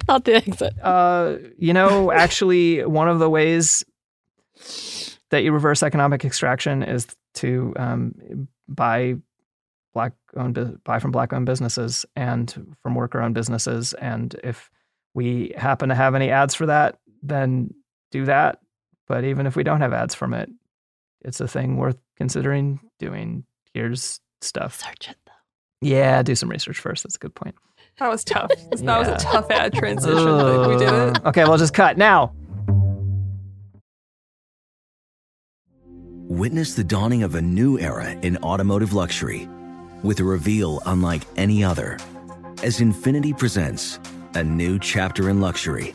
Not the exit. uh, you know, actually, one of the ways that you reverse economic extraction is to um, buy black owned buy from black owned businesses and from worker owned businesses. And if we happen to have any ads for that, then do that. But even if we don't have ads from it, it's a thing worth considering doing. Here's stuff. Search it though. Yeah, do some research first. That's a good point. That was tough. That was a tough ad transition, but we did it. Okay, well, just cut now. Witness the dawning of a new era in automotive luxury with a reveal unlike any other as Infiniti presents a new chapter in luxury,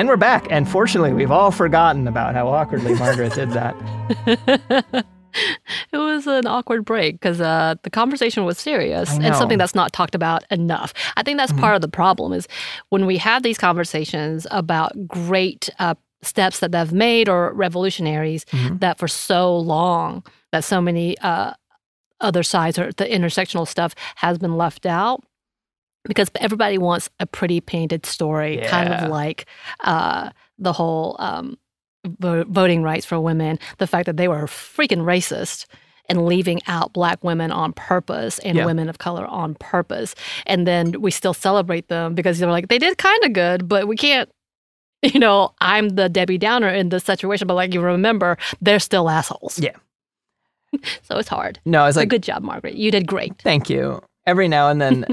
And we're back. And fortunately, we've all forgotten about how awkwardly Margaret did that. it was an awkward break because uh, the conversation was serious and. Mm-hmm. something that's not talked about enough. I think that's part of the problem is when we have these conversations about great uh, steps that they've made or revolutionaries Mm-hmm. that for so long that so many uh, other sides or the intersectional stuff has been left out because everybody wants a pretty painted story, kind of like uh, the whole um, vo- voting rights for women, the fact that they were freaking racist and leaving out black women on purpose and Yeah. women of color on purpose. And then we still celebrate them because they're like, they did kind of good, but we can't. You know, I'm the Debbie Downer in this situation, but like you remember, they're still assholes. Yeah. so it's hard. No, it's But like good job, Margaret. You did great. Thank you. Every now and then,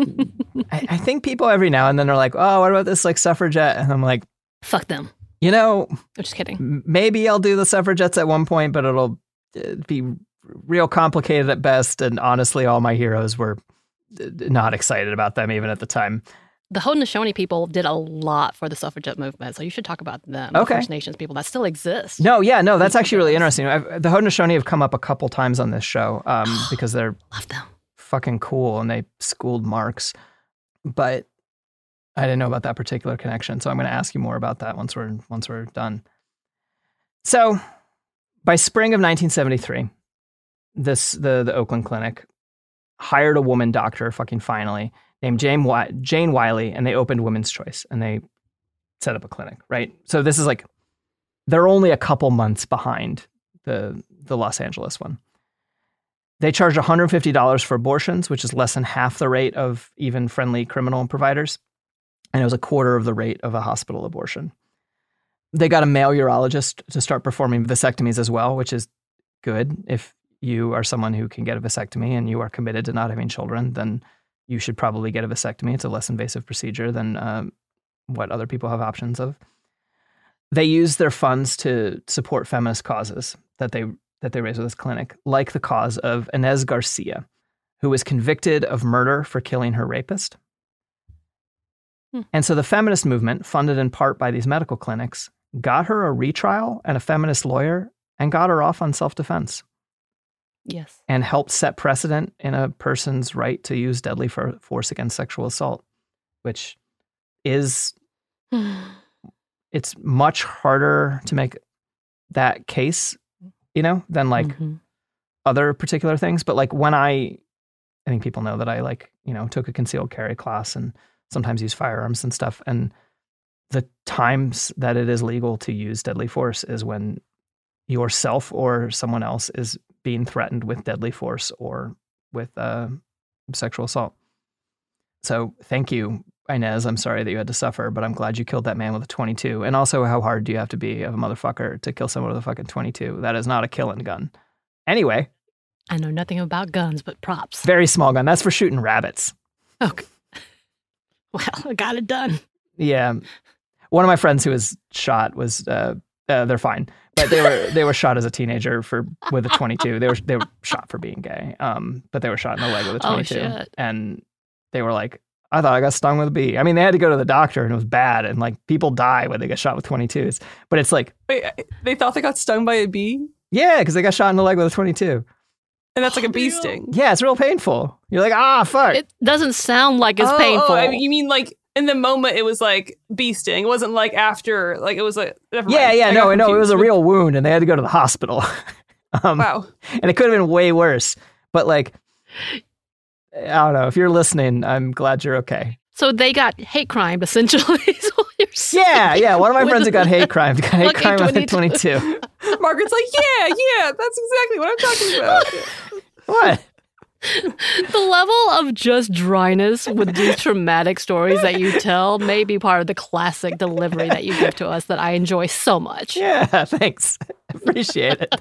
I, I think people every now and then are like, "Oh, what about this like suffragette?" And I'm like, Fuck them. you know, I'm just kidding. maybe I'll do the suffragettes at one point, but it'll uh, be real complicated at best. And honestly, all my heroes were uh, not excited about them even at the time. The Haudenosaunee people did a lot for the suffragette movement, so you should talk about them. the Okay. First Nations people that still exist. No, yeah, no, that's actually really interesting. I've, the Haudenosaunee have come up a couple times on this show um, because they're Love them. Fucking cool and they schooled Marx. But I didn't know about that particular connection, so I'm going to ask you more about that once we're once we're done. So, by spring of 1973, this the the Oakland Clinic hired a woman doctor, fucking finally, named Jane Jane Wiley, and they opened Women's Choice, and they set up a clinic. Right, so this is like they're only a couple months behind the the Los Angeles one. They charged $150 for abortions, which is less than half the rate of even friendly criminal providers. And it was a quarter of the rate of a hospital abortion. They got a male urologist to start performing vasectomies as well, which is good. If you are someone who can get a vasectomy and you are committed to not having children, then you should probably get a vasectomy. It's a less invasive procedure than um, what other people have options of. They use their funds to support feminist causes that they that they raise with this clinic, like the cause of Inez Garcia, who was convicted of murder for killing her rapist. Hmm. And so the feminist movement, funded in part by these medical clinics, got her a retrial and a feminist lawyer and got her off on self defense Yes. and helped set precedent in a person's right to use deadly for- force against sexual assault, which is it's much harder to make that case, you know, than like Mhm. other particular things. But like when I, I think people know that I like, you know, took a concealed carry class and sometimes use firearms and stuff. And the times that it is legal to use deadly force is when yourself or someone else is being threatened with deadly force or with uh, sexual assault. So thank you, Inez. I'm sorry that you had to suffer, but I'm glad you killed that man with a 22. And also, how hard do you have to be of a motherfucker to kill someone with a fucking 22? That is not a killing gun. Anyway, I know nothing about guns, but props. very small gun. That's for shooting rabbits. Okay. Well, I got it done. Yeah. One of my friends who was shot was uh, uh, they're fine, but they were they were shot as a teenager for with a 22. They were they were shot for being gay. Um, but they were shot in the leg with a Oh, 22, shit. and they were like, I thought I got stung with a bee. I mean, they had to go to the doctor, and it was bad. And like people die when they get shot with 22s, but it's like, Wait, they thought they got stung by a bee, yeah, because they got shot in the leg with a 22. and that's like a bee sting. Yeah, it's real painful. You're like, ah, fuck. It doesn't sound like it's Oh, painful. Oh, I mean, you mean like in the moment it was like bee sting. It wasn't like after, like it was like. yeah, yeah, I no, no, it was a real wound, and they had to go to the hospital. um, Wow. and it could have been way worse. But like, I don't know. If you're listening, I'm glad you're okay. so they got hate crime essentially. is what you're. Yeah, yeah. One of my friends who got hate crime got hate Like crime 822. 22. Margaret's like, yeah, yeah, that's exactly what I'm talking about. What? The level of just dryness with these traumatic stories that you tell may be part of the classic delivery that you give to us that I enjoy so much. Yeah, thanks. Appreciate it.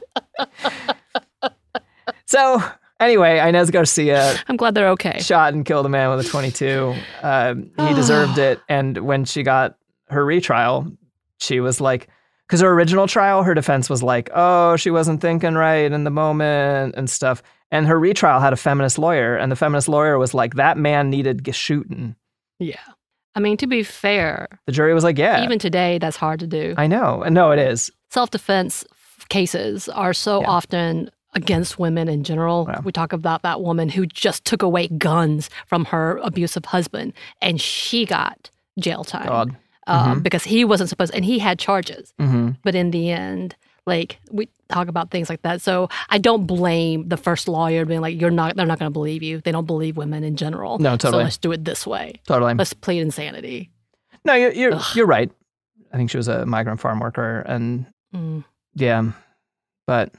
so anyway, Inez Garcia I'm glad they're okay. shot and killed a man with a 22. Um, he deserved it. And when she got her retrial, she was like, because her original trial, her defense was like, oh, she wasn't thinking right in the moment and stuff. And her retrial had a feminist lawyer, and the feminist lawyer was like, that man needed shooting. Yeah. I mean, to be fair, The jury was like, yeah, even today, that's hard to do. I know. And no, it is. Self defense cases are so Yeah. often against women in general. We talk about that woman who just took away guns from her abusive husband, and she got jail time um, Mhm. because he wasn't supposed, and he had charges. hmm But in the end, like we talk about things like that. So I don't blame the first lawyer being like, "You're not. They're not going to believe you. They don't believe women in general. No, totally. So let's do it this way. Totally. Let's plead insanity." No, you're, you're, you're right. I think she was a migrant farm worker. And Mm. yeah, But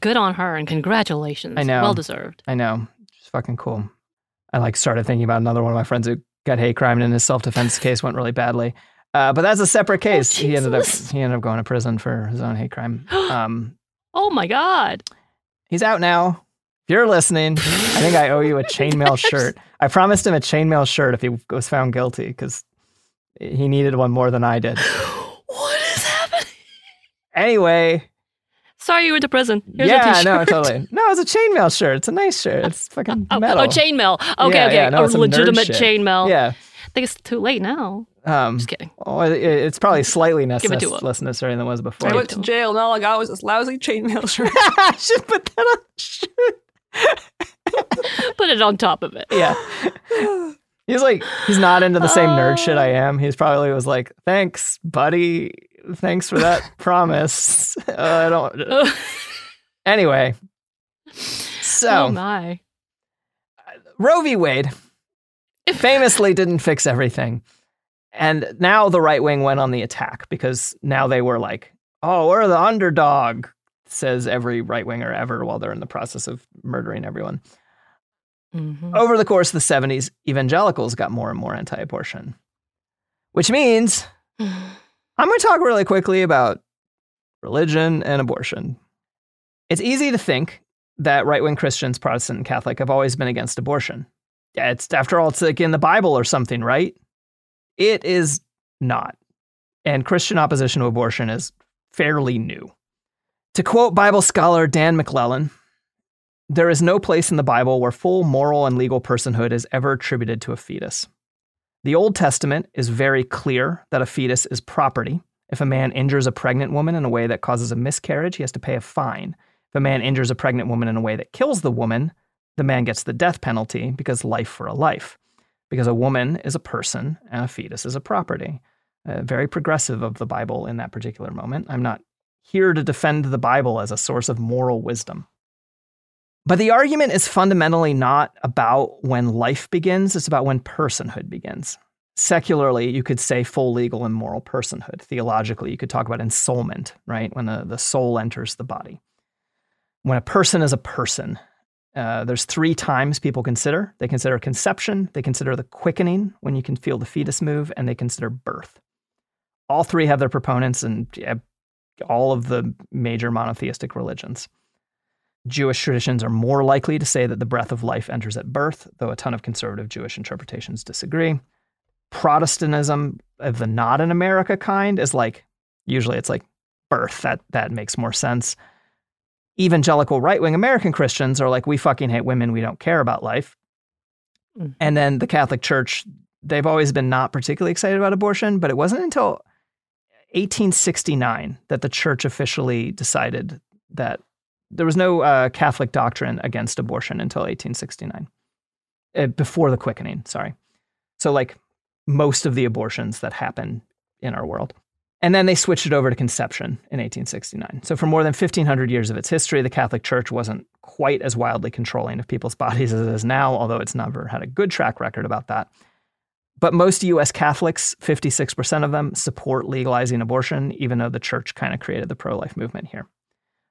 good on her and congratulations. I know. Well deserved. I know. It's fucking cool. I like started thinking about another one of my friends who got hate crime and his self defense case went really badly. Uh, but that's a separate case. he ended up he ended up going to prison for his own hate crime. Um, Oh my God. he's out now. If you're listening, I think I owe you a chainmail shirt. I promised him a chainmail shirt if he was found guilty because he needed one more than I did. What is happening? Anyway, Sorry you went to prison. Here's yeah, t-shirt. no, totally. No, it's a chainmail shirt. It's a nice shirt. It's fucking Oh, metal. oh, chainmail. Okay, Yeah, okay. yeah, no, a legitimate chainmail. Yeah. I think it's too late now. Um, Just kidding. oh, it- it's probably slightly less, Give it to less, necessary than it was before. I went to jail and all I got was this lousy chainmail shirt. I should put that on shirt. Put it on top of it. Yeah. He's like, he's not into the same nerd shit I am. He's probably was like, thanks, buddy. Thanks for that promise. Uh, I don't. Anyway. So, oh my. Roe v. Wade famously didn't fix everything. And now the right wing went on the attack because now they were like, oh, we're the underdog, says every right winger ever while they're in the process of murdering everyone. Mhm. Over the course of the 70s, evangelicals got more and more anti abortion, which means I'm going to talk really quickly about religion and abortion. It's easy to think that right wing Christians, Protestant, and Catholic have always been against abortion. It's, after all, it's like in the Bible or something, right? It is not. And Christian opposition to abortion is fairly new. To quote Bible scholar Dan McClellan, there is no place in the Bible where full moral and legal personhood is ever attributed to a fetus. The Old Testament is very clear that a fetus is property. If a man injures a pregnant woman in a way that causes a miscarriage, he has to pay a fine. If a man injures a pregnant woman in a way that kills the woman, the man gets the death penalty because life for a life. Because a woman is a person and a fetus is a property. Uh, very progressive of the Bible in that particular moment. I'm not here to defend the Bible as a source of moral wisdom. But the argument is fundamentally not about when life begins, it's about when personhood begins. Secularly, you could say full legal and moral personhood. Theologically, you could talk about ensoulment, right? When the, the soul enters the body. When a person is a person, uh, there's three times people consider. They consider conception, they consider the quickening, when you can feel the fetus move, and they consider birth. All three have their proponents yeah, all of the major monotheistic religions. Jewish traditions are more likely to say that the breath of life enters at birth, though a ton of conservative Jewish interpretations disagree. Protestantism of the not in America kind is like usually it's like birth. That that makes more sense. Evangelical right wing American Christians are like, we fucking hate women, we don't care about life. Mhm. And then the Catholic Church, they've always been not particularly excited about abortion, but it wasn't until 1869 that the church officially decided that there was no uh, Catholic doctrine against abortion until 1869, uh, before the quickening, sorry. So, like most of the abortions that happen in our world. And then they switched it over to conception in 1869. So, for more than 1,500 years of its history, the Catholic Church wasn't quite as wildly controlling of people's bodies as it is now, although it's never had a good track record about that. But most US Catholics, 56% of them, support legalizing abortion, even though the church kind of created the pro life movement here.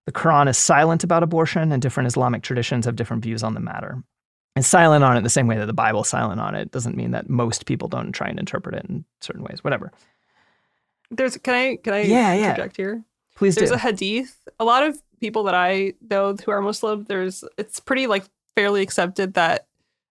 The Quran is silent about abortion, and different Islamic traditions have different views on the matter. It's silent on it the same way that the Bible is silent on it. Doesn't mean that most people don't try and interpret it in certain ways. Whatever. There's can I can I Yeah, yeah. interject here? Please There's do. a hadith. A lot of people that I know who are Muslim, there's it's pretty like fairly accepted that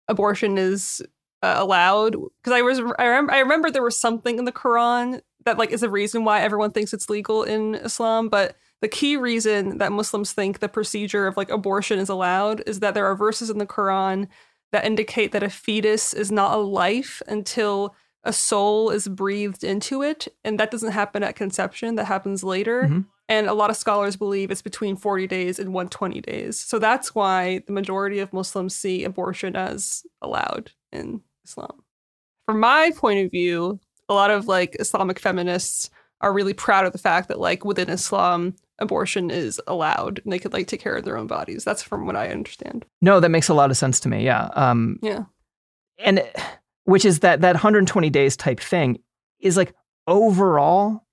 abortion is uh, allowed. Because I was I remember I remember there was something in the Quran that like is the reason why everyone thinks it's legal in Islam, but the key reason that Muslims think the procedure of like abortion is allowed is that there are verses in the Quran that indicate that a fetus is not a life until a soul is breathed into it and that doesn't happen at conception that happens later. Mhm. and a lot of scholars believe it's between 40 days and 120 days. So that's why the majority of muslims see abortion as allowed in islam. From my point of view a lot of like islamic feminists are really proud of the fact that like within islam abortion is allowed and they could like take care of their own bodies that's from what i understand no, that makes a lot of sense to me. Yeah. Um, yeah and which is that that 120 days type thing is like overall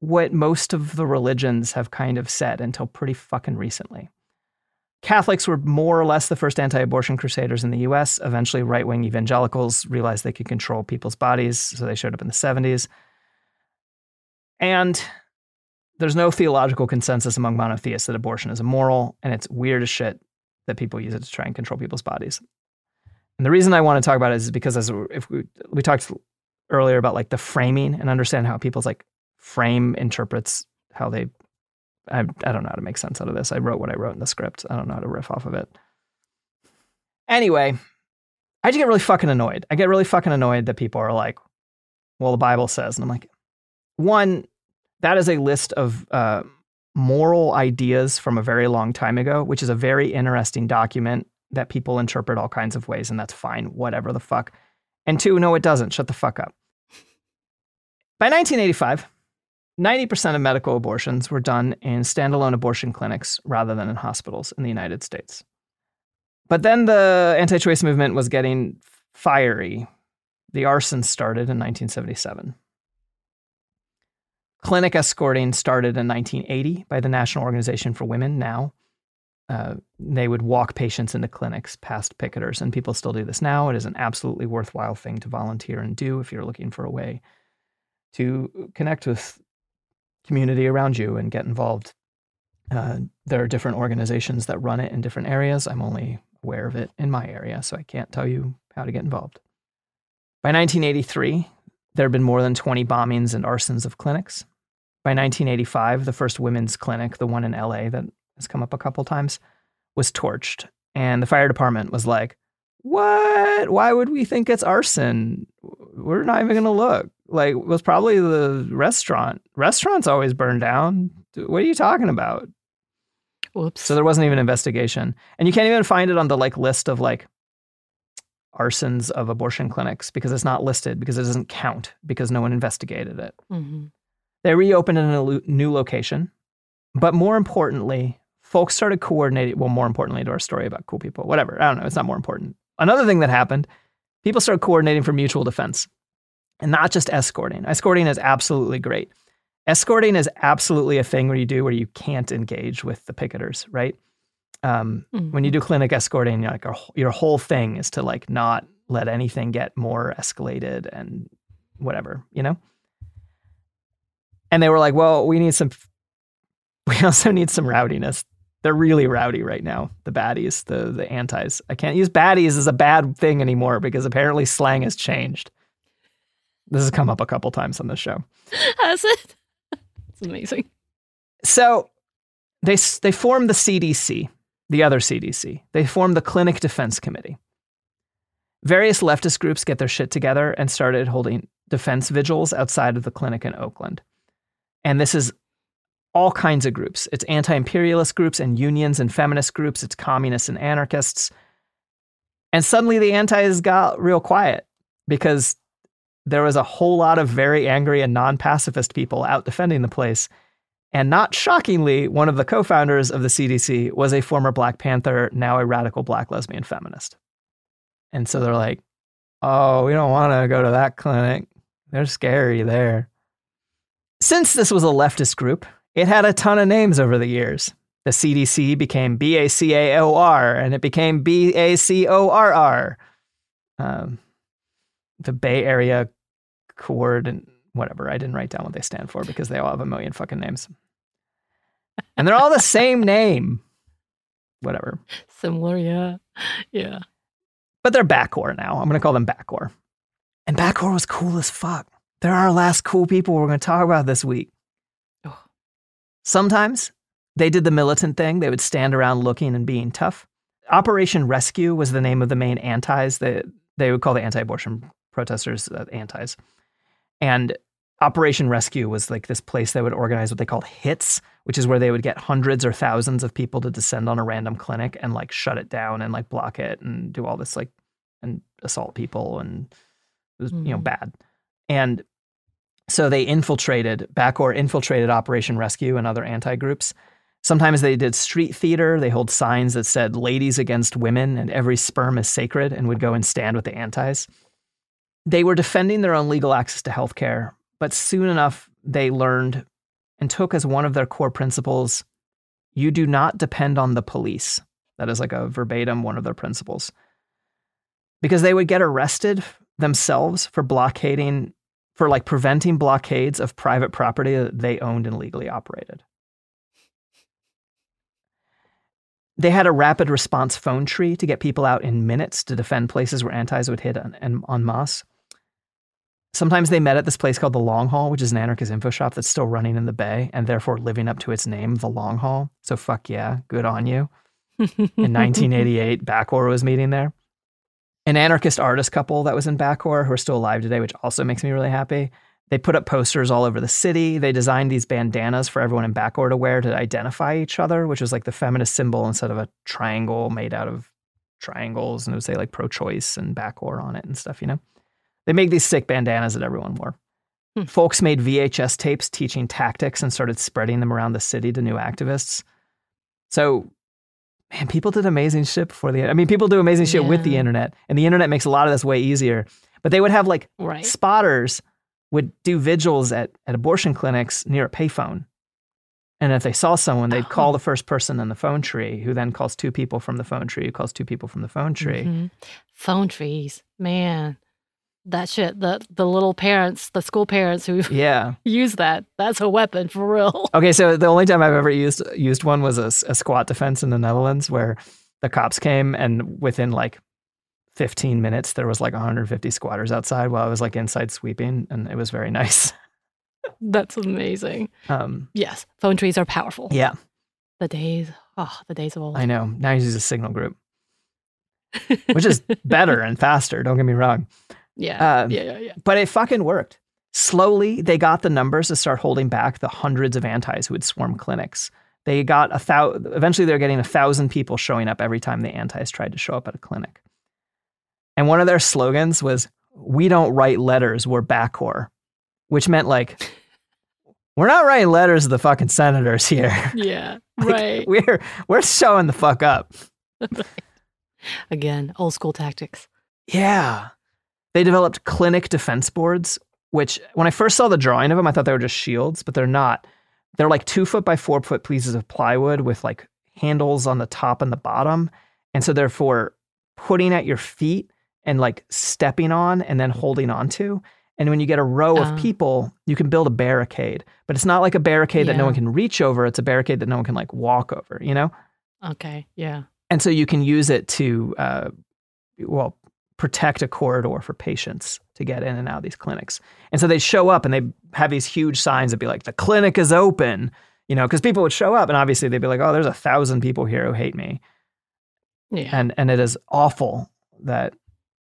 what most of the religions have kind of said until pretty fucking recently. Catholics were more or less the first anti abortion crusaders in the US. Eventually, right wing evangelicals realized they could control people's bodies, so they showed up in the 70s. And there's no theological consensus among monotheists that abortion is immoral, and it's weird as shit that people use it to try and control people's bodies. And the reason I want to talk about it is because as if we we talked earlier about like the framing and understand how people's like frame interprets how they I, I don't know how to make sense out of this. I wrote what I wrote in the script. I don't know how to riff off of it. Anyway, I just get really fucking annoyed. I get really fucking annoyed that people are like, well, the Bible says. And I'm like, one, that is a list of uh, moral ideas from a very long time ago, which is a very interesting document that people interpret all kinds of ways, and that's fine, whatever the fuck. And two, no, it doesn't. Shut the fuck up. By 1985, 90% of medical abortions were done in standalone abortion clinics rather than in hospitals in the United States. But then the anti choice movement was getting fiery. The arson started in 1977. Clinic escorting started in 1980 by the National Organization for Women, now. Uh, they would walk patients into clinics past picketers, and people still do this now. It is an absolutely worthwhile thing to volunteer and do if you're looking for a way to connect with community around you and get involved. Uh, there are different organizations that run it in different areas. I'm only aware of it in my area, so I can't tell you how to get involved. By 1983, there had been more than 20 bombings and arsons of clinics. By 1985, the first women's clinic, the one in LA that has come up a couple times, was torched. And the fire department was like, What? Why would we think it's arson? We're not even going to look like was probably the restaurant. Restaurants always burn down. What are you talking about? Whoops. So there wasn't even an investigation. And you can't even find it on the like list of like arsons of abortion clinics because it's not listed because it doesn't count because no one investigated it. Mm-hmm. They reopened in a new location. But more importantly, folks started coordinating. Well, more importantly to our story about cool people, whatever. I don't know. It's not more important. Another thing that happened, people started coordinating for mutual defense and not just escorting. Escorting is absolutely great. Escorting is absolutely a thing where you do where you can't engage with the picketers, right? Um, mm-hmm. When you do clinic escorting, like your whole thing is to like not let anything get more escalated and whatever, you know. And they were like, "Well, we need some. We also need some rowdiness. They're really rowdy right now. The baddies, the the antis. I can't use baddies as a bad thing anymore because apparently slang has changed." This has come up a couple times on this show. Has it? It's amazing. So they they formed the CDC, the other CDC. They formed the Clinic Defense Committee. Various leftist groups get their shit together and started holding defense vigils outside of the clinic in Oakland. And this is all kinds of groups. It's anti-imperialist groups and unions and feminist groups. It's communists and anarchists. And suddenly the antis got real quiet because there was a whole lot of very angry and non pacifist people out defending the place. And not shockingly, one of the co founders of the CDC was a former Black Panther, now a radical black lesbian feminist. And so they're like, oh, we don't want to go to that clinic. They're scary there. Since this was a leftist group, it had a ton of names over the years. The CDC became BACAOR and it became BACORR. Um, the Bay Area coordinate whatever. I didn't write down what they stand for because they all have a million fucking names. And they're all the same name. Whatever. Similar, yeah. Yeah. But they're BACORR now. I'm going to call them BACORR. And BACORR was cool as fuck. They're our last cool people we're going to talk about this week. Sometimes they did the militant thing. They would stand around looking and being tough. Operation Rescue was the name of the main antis that they would call the anti abortion protesters uh, antis. And Operation Rescue was like this place that would organize what they called hits, which is where they would get hundreds or thousands of people to descend on a random clinic and like shut it down and like block it and do all this like and assault people and it was, mm. you know, mm-hmm. bad. And so they infiltrated, BACORR infiltrated Operation Rescue and other anti groups. Sometimes they did street theater. They hold signs that said ladies against women and every sperm is sacred and would go and stand with the antis. They were defending their own legal access to health care, but soon enough they learned and took as one of their core principles you do not depend on the police. That is like a verbatim one of their principles. Because they would get arrested themselves for blockading, for like preventing blockades of private property that they owned and legally operated. They had a rapid response phone tree to get people out in minutes to defend places where antis would hit en, en, en masse. Sometimes they met at this place called the Long Haul, which is an anarchist info shop that's still running in the Bay and therefore living up to its name, the Long Haul. So fuck yeah, good on you. in 1988, BACORR was meeting there. An anarchist artist couple that was in BACORR who are still alive today, which also makes me really happy. They put up posters all over the city. They designed these bandanas for everyone in BACORR to wear to identify each other, which was like the feminist symbol instead of a triangle made out of triangles. And it would say like pro choice and BACORR on it and stuff, you know? They made these sick bandanas that everyone wore. Hmm. Folks made VHS tapes teaching tactics and started spreading them around the city to new activists. So, man, people did amazing shit before the I mean, people do amazing shit yeah. with the internet, and the internet makes a lot of this way easier. But they would have like right. spotters would do vigils at, at abortion clinics near a payphone. And if they saw someone, they'd oh. call the first person in the phone tree, who then calls two people from the phone tree, who calls two people from the phone tree. Mm-hmm. Phone trees, man that shit the the little parents the school parents who yeah. use that. That's a weapon for real. Okay so the only time i've ever used used one was a, a squat defense in the netherlands where the cops came and within like 15 minutes there was like 150 squatters outside while i was like inside sweeping and it was very nice. That's amazing. Um yes phone trees are powerful. Yeah. The days oh the days of old i know. Now you use a signal group. Which is better and faster don't get me wrong yeah. Um, yeah, yeah, yeah. But it fucking worked. Slowly, they got the numbers to start holding back the hundreds of antis who would swarm clinics. They got a thousand, eventually, they're getting a thousand people showing up every time the antis tried to show up at a clinic. And one of their slogans was, We don't write letters, we're BACORR, which meant like, we're not writing letters to the fucking senators here. Yeah, like, right. We're we're showing the fuck up. Again, old school tactics. Yeah. They developed clinic defense boards, which when I first saw the drawing of them, I thought they were just shields, but they're not. They're like two foot by four foot pieces of plywood with like handles on the top and the bottom. And so therefore putting at your feet and like stepping on and then holding onto. And when you get a row of uh, people, you can build a barricade. But it's not like a barricade yeah. that no one can reach over. It's a barricade that no one can like walk over, you know? Okay. Yeah. And so you can use it to, uh, well, protect a corridor for patients to get in and out of these clinics. And so they'd show up and they have these huge signs that be like, the clinic is open, you know, because people would show up and obviously they'd be like, oh, there's a thousand people here who hate me. Yeah. And and it is awful that,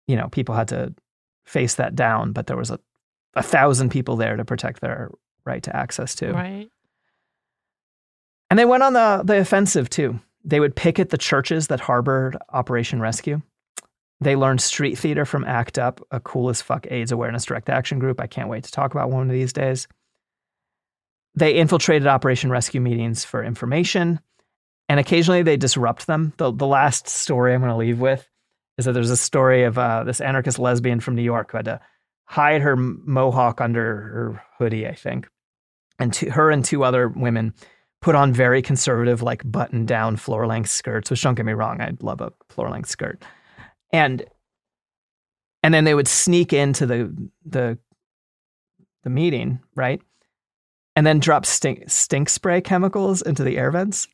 you know, people had to face that down, but there was a, a thousand people there to protect their right to access to. Right. And they went on the the offensive too. They would picket the churches that harbored Operation Rescue. They learned street theater from ACT UP, a cool as fuck AIDS awareness direct action group. I can't wait to talk about one of these days. They infiltrated Operation Rescue meetings for information, and occasionally they disrupt them. The, the last story I'm going to leave with is that there's a story of uh, this anarchist lesbian from New York who had to hide her mohawk under her hoodie, I think. And her and two other women put on very conservative, like button down floor length skirts, which don't get me wrong, I love a floor length skirt and and then they would sneak into the the the meeting, right? And then drop stink stink spray chemicals into the air vents,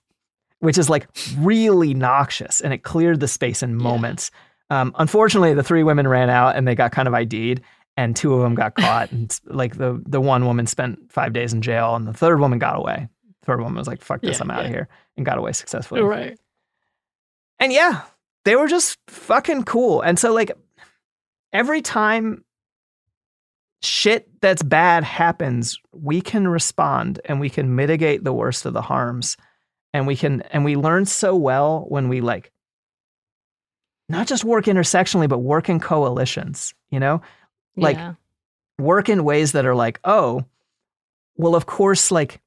which is like really noxious, and it cleared the space in moments. Yeah. Um, unfortunately, the three women ran out, and they got kind of ID'd, and two of them got caught. and like the the one woman spent five days in jail, and the third woman got away. The third woman was like, "Fuck this, yeah, I'm out yeah. of here," and got away successfully. Right. And yeah, they were just fucking cool. And so like every time shit that's bad happens, we can respond and we can mitigate the worst of the harms. And we can and we learn so well when we like not just work intersectionally, but work in coalitions, you know? Like yeah. work in ways that are like, oh, well, of course, like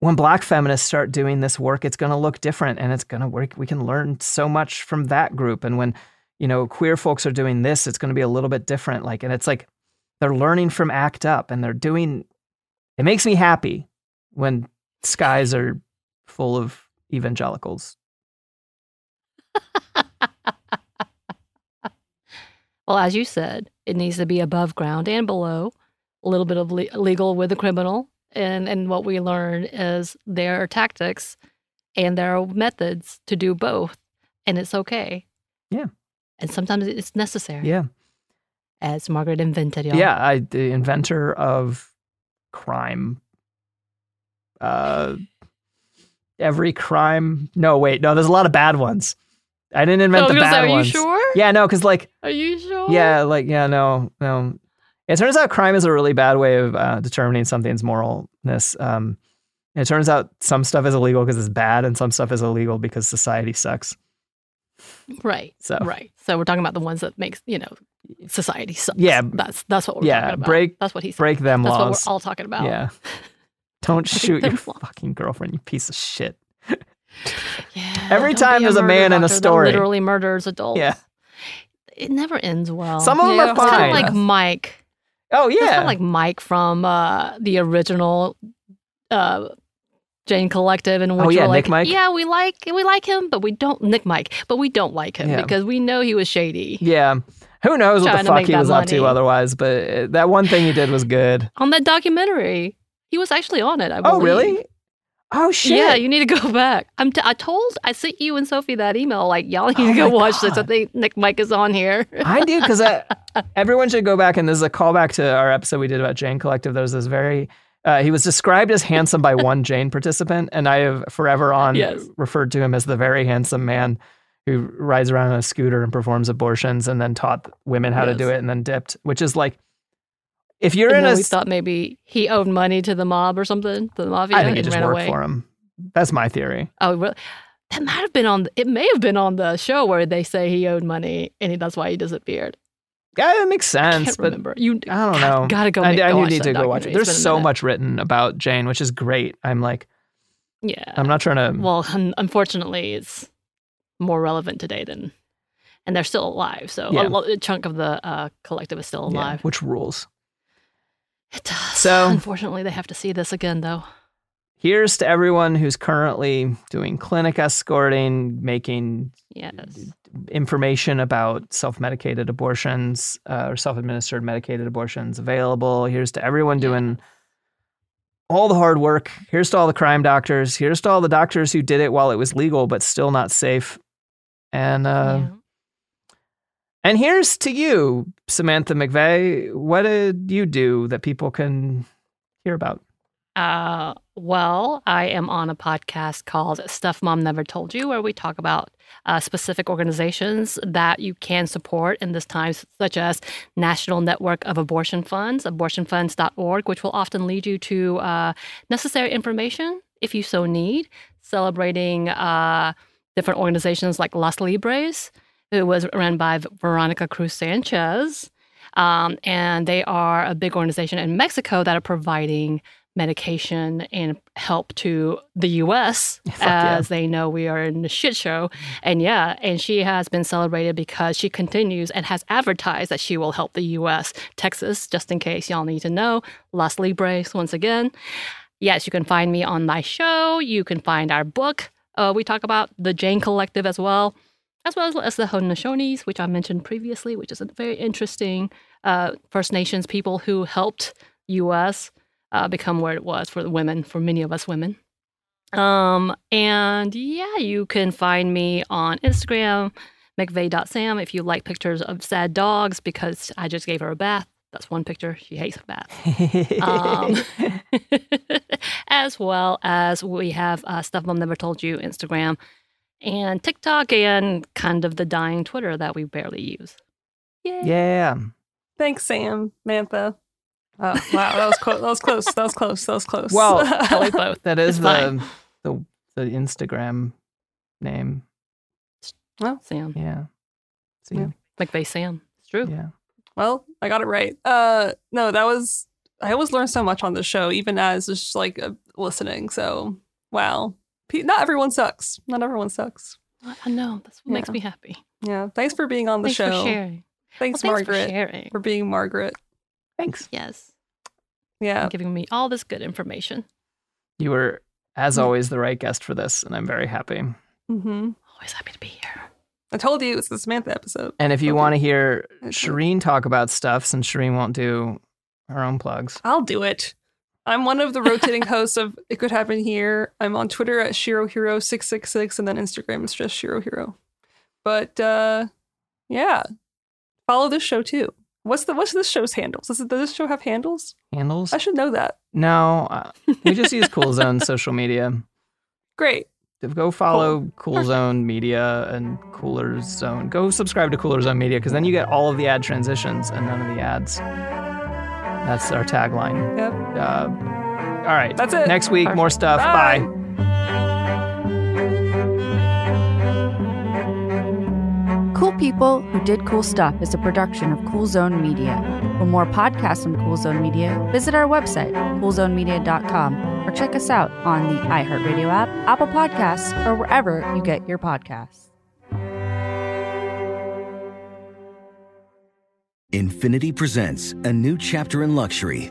when black feminists start doing this work, it's going to look different and it's going to work. We can learn so much from that group. And when, you know, queer folks are doing this, it's going to be a little bit different. Like, and it's like they're learning from ACT UP and they're doing It makes me happy when skies are full of evangelicals. Well, as you said, it needs to be above ground and below, a little bit of le- legal with the criminal. And, and what we learn is there are tactics and there are methods to do both, and it's okay. Yeah. And sometimes it's necessary. Yeah. As Margaret invented, y'all. Yeah, I the inventor of crime. Uh every crime. No, wait, no, there's a lot of bad ones. I didn't invent I the bad say, are ones. you sure? Yeah, no, because like Are you sure? yeah, like yeah, no, no. It turns out crime is a really bad way of uh, determining something's moralness. Um, it turns out some stuff is illegal because it's bad, and some stuff is illegal because society sucks. Right. So Right. So we're talking about the ones that makes, you know, society sucks. Yeah. That's that's what we're Yeah, talking about. break- that's what he said. break them That's laws. what we're all talking about. Yeah. Don't shoot your laws. fucking girlfriend, you piece of shit. Yeah. Every time there's a murder man in a story. literally murders adults. Yeah. It never ends well. Some of them are It's kind fine. of like Mike. Oh yeah. kind of like Mike from uh, the original uh, Jane Collective, and which Oh, yeah, we're Nick Mike? yeah, we like we like him, but we don't Nick Mike, but we don't like him Yeah. because we know he was shady. yeah. Who knows what the fuck he was up to otherwise, but uh, that one thing he did was good. On that documentary, he was actually on it. I Oh believe. really? Oh shit. Yeah, you need to go back. I'm t- I told I sent you and Sophie that email. Like y'all need Oh to go watch this. I think Nick Mike is on here. I do because everyone should go back and this is a callback to our episode we did about Jane Collective. There was this very uh, he was described as handsome by one Jane participant, and I have forever on Yes. referred to him as the very handsome man who rides around on a scooter and performs abortions, and then taught women how to do it, and then dipped. Which is like, if you're and in a, we thought maybe he owed money to the mob or something, to the mafia, I think he just ran worked away. for him. That's my theory. Oh, really? That might have been on. It may have been on the show where they say he owed money, and he, that's why he disappeared. Yeah, it makes I sense, can't but remember. You, I don't know. Gotta go. I, make- I go watch need to go watch it. There's It's been a so much written about Jane, which is great. I'm like, Yeah. I'm not trying to. well, un- unfortunately, it's more relevant today than, and they're still alive. So Yeah. a, lo- a chunk of the uh, collective is still yeah, alive. which rules? It does. So- unfortunately, they have to see this again, though. Here's to everyone who's currently doing clinic escorting, making Yes. information about self-medicated abortions uh, or self-administered medicated abortions available. Here's to everyone doing all the hard work. Here's to all the crime doctors. Here's to all the doctors who did it while it was legal but still not safe. And uh, yeah. And here's to you, Samantha McVey. What did you do that people can hear about? Uh, well, I am on a podcast called Stuff Mom Never Told You, where we talk about uh, specific organizations that you can support in this time, such as National Network of Abortion Funds, abortionfunds.org, which will often lead you to uh, necessary information if you so need, celebrating uh, different organizations like Las Libres, who was run by Veronica Cruz Sanchez. Um, and they are a big organization in Mexico that are providing medication and help to the U.S. yeah. as they know we are in a shit show. And yeah, and she has been celebrated because she continues and has advertised that she will help the U.S. Texas, just in case y'all need to know. Las Libres, once again. Yes, you can find me on my show. You can find our book. Uh, we talk about the Jane Collective as well, as well as the Haudenosaunee, which I mentioned previously, which is a very interesting uh, First Nations people who helped U.S. Uh, become where it was for the women, for many of us women. Um, and yeah, you can find me on Instagram, McVey.sam, if you like pictures of sad dogs, because I just gave her a bath. That's one picture. She hates a bath. Um, as well as we have uh, Stuff Mom Never Told You Instagram and TikTok and kind of the dying Twitter that we barely use. Yay. yeah. Thanks, Sam, Mantha. Oh, wow, that was close. That was close. That was close. That was close. Well, I both. That is the, the the Instagram name. Well, Sam. Yeah. See, Yeah. McVey Sam. It's true. yeah. Well, I got it right. Uh, no, that was. I always learn so much on this show, even as just like uh, listening. So, wow, Pe- not everyone sucks. Not everyone sucks. I I know. That's what makes me happy. Yeah. Thanks for being on the Thanks show. for sharing. Thanks, Well, thanks Margaret, for sharing. for being Margaret. Thanks. Yes. Yeah. and giving me all this good information. You were, as always, the right guest for this, and I'm very happy. Mm-hmm. Always happy to be here. I told you it's the Samantha episode. And if you Okay. want to hear Okay. Shireen talk about stuff, since Shireen won't do her own plugs, I'll do it. I'm one of the rotating hosts of It Could Happen Here. I'm on Twitter at ShiroHero666 and then Instagram is just ShiroHero. But uh yeah. Follow this show too. What's the what's this show's handles? Does, it, does this show have handles? handles? I should know that. No, uh, we just use Cool Zone social media. Great. Go follow Cool Zone Media and Cooler Zone. Go subscribe to Cooler Zone Media because then you get all of the ad transitions and none of the ads. That's our tagline. Yep. Uh, all right. That's it. Next week, more stuff. Bye. Bye. Cool People Who Did Cool Stuff is a production of Cool Zone Media. For more podcasts from Cool Zone Media, visit our website, coolzonemedia.com, or check us out on the iHeartRadio app, Apple Podcasts, or wherever you get your podcasts. Infiniti presents a new chapter in luxury,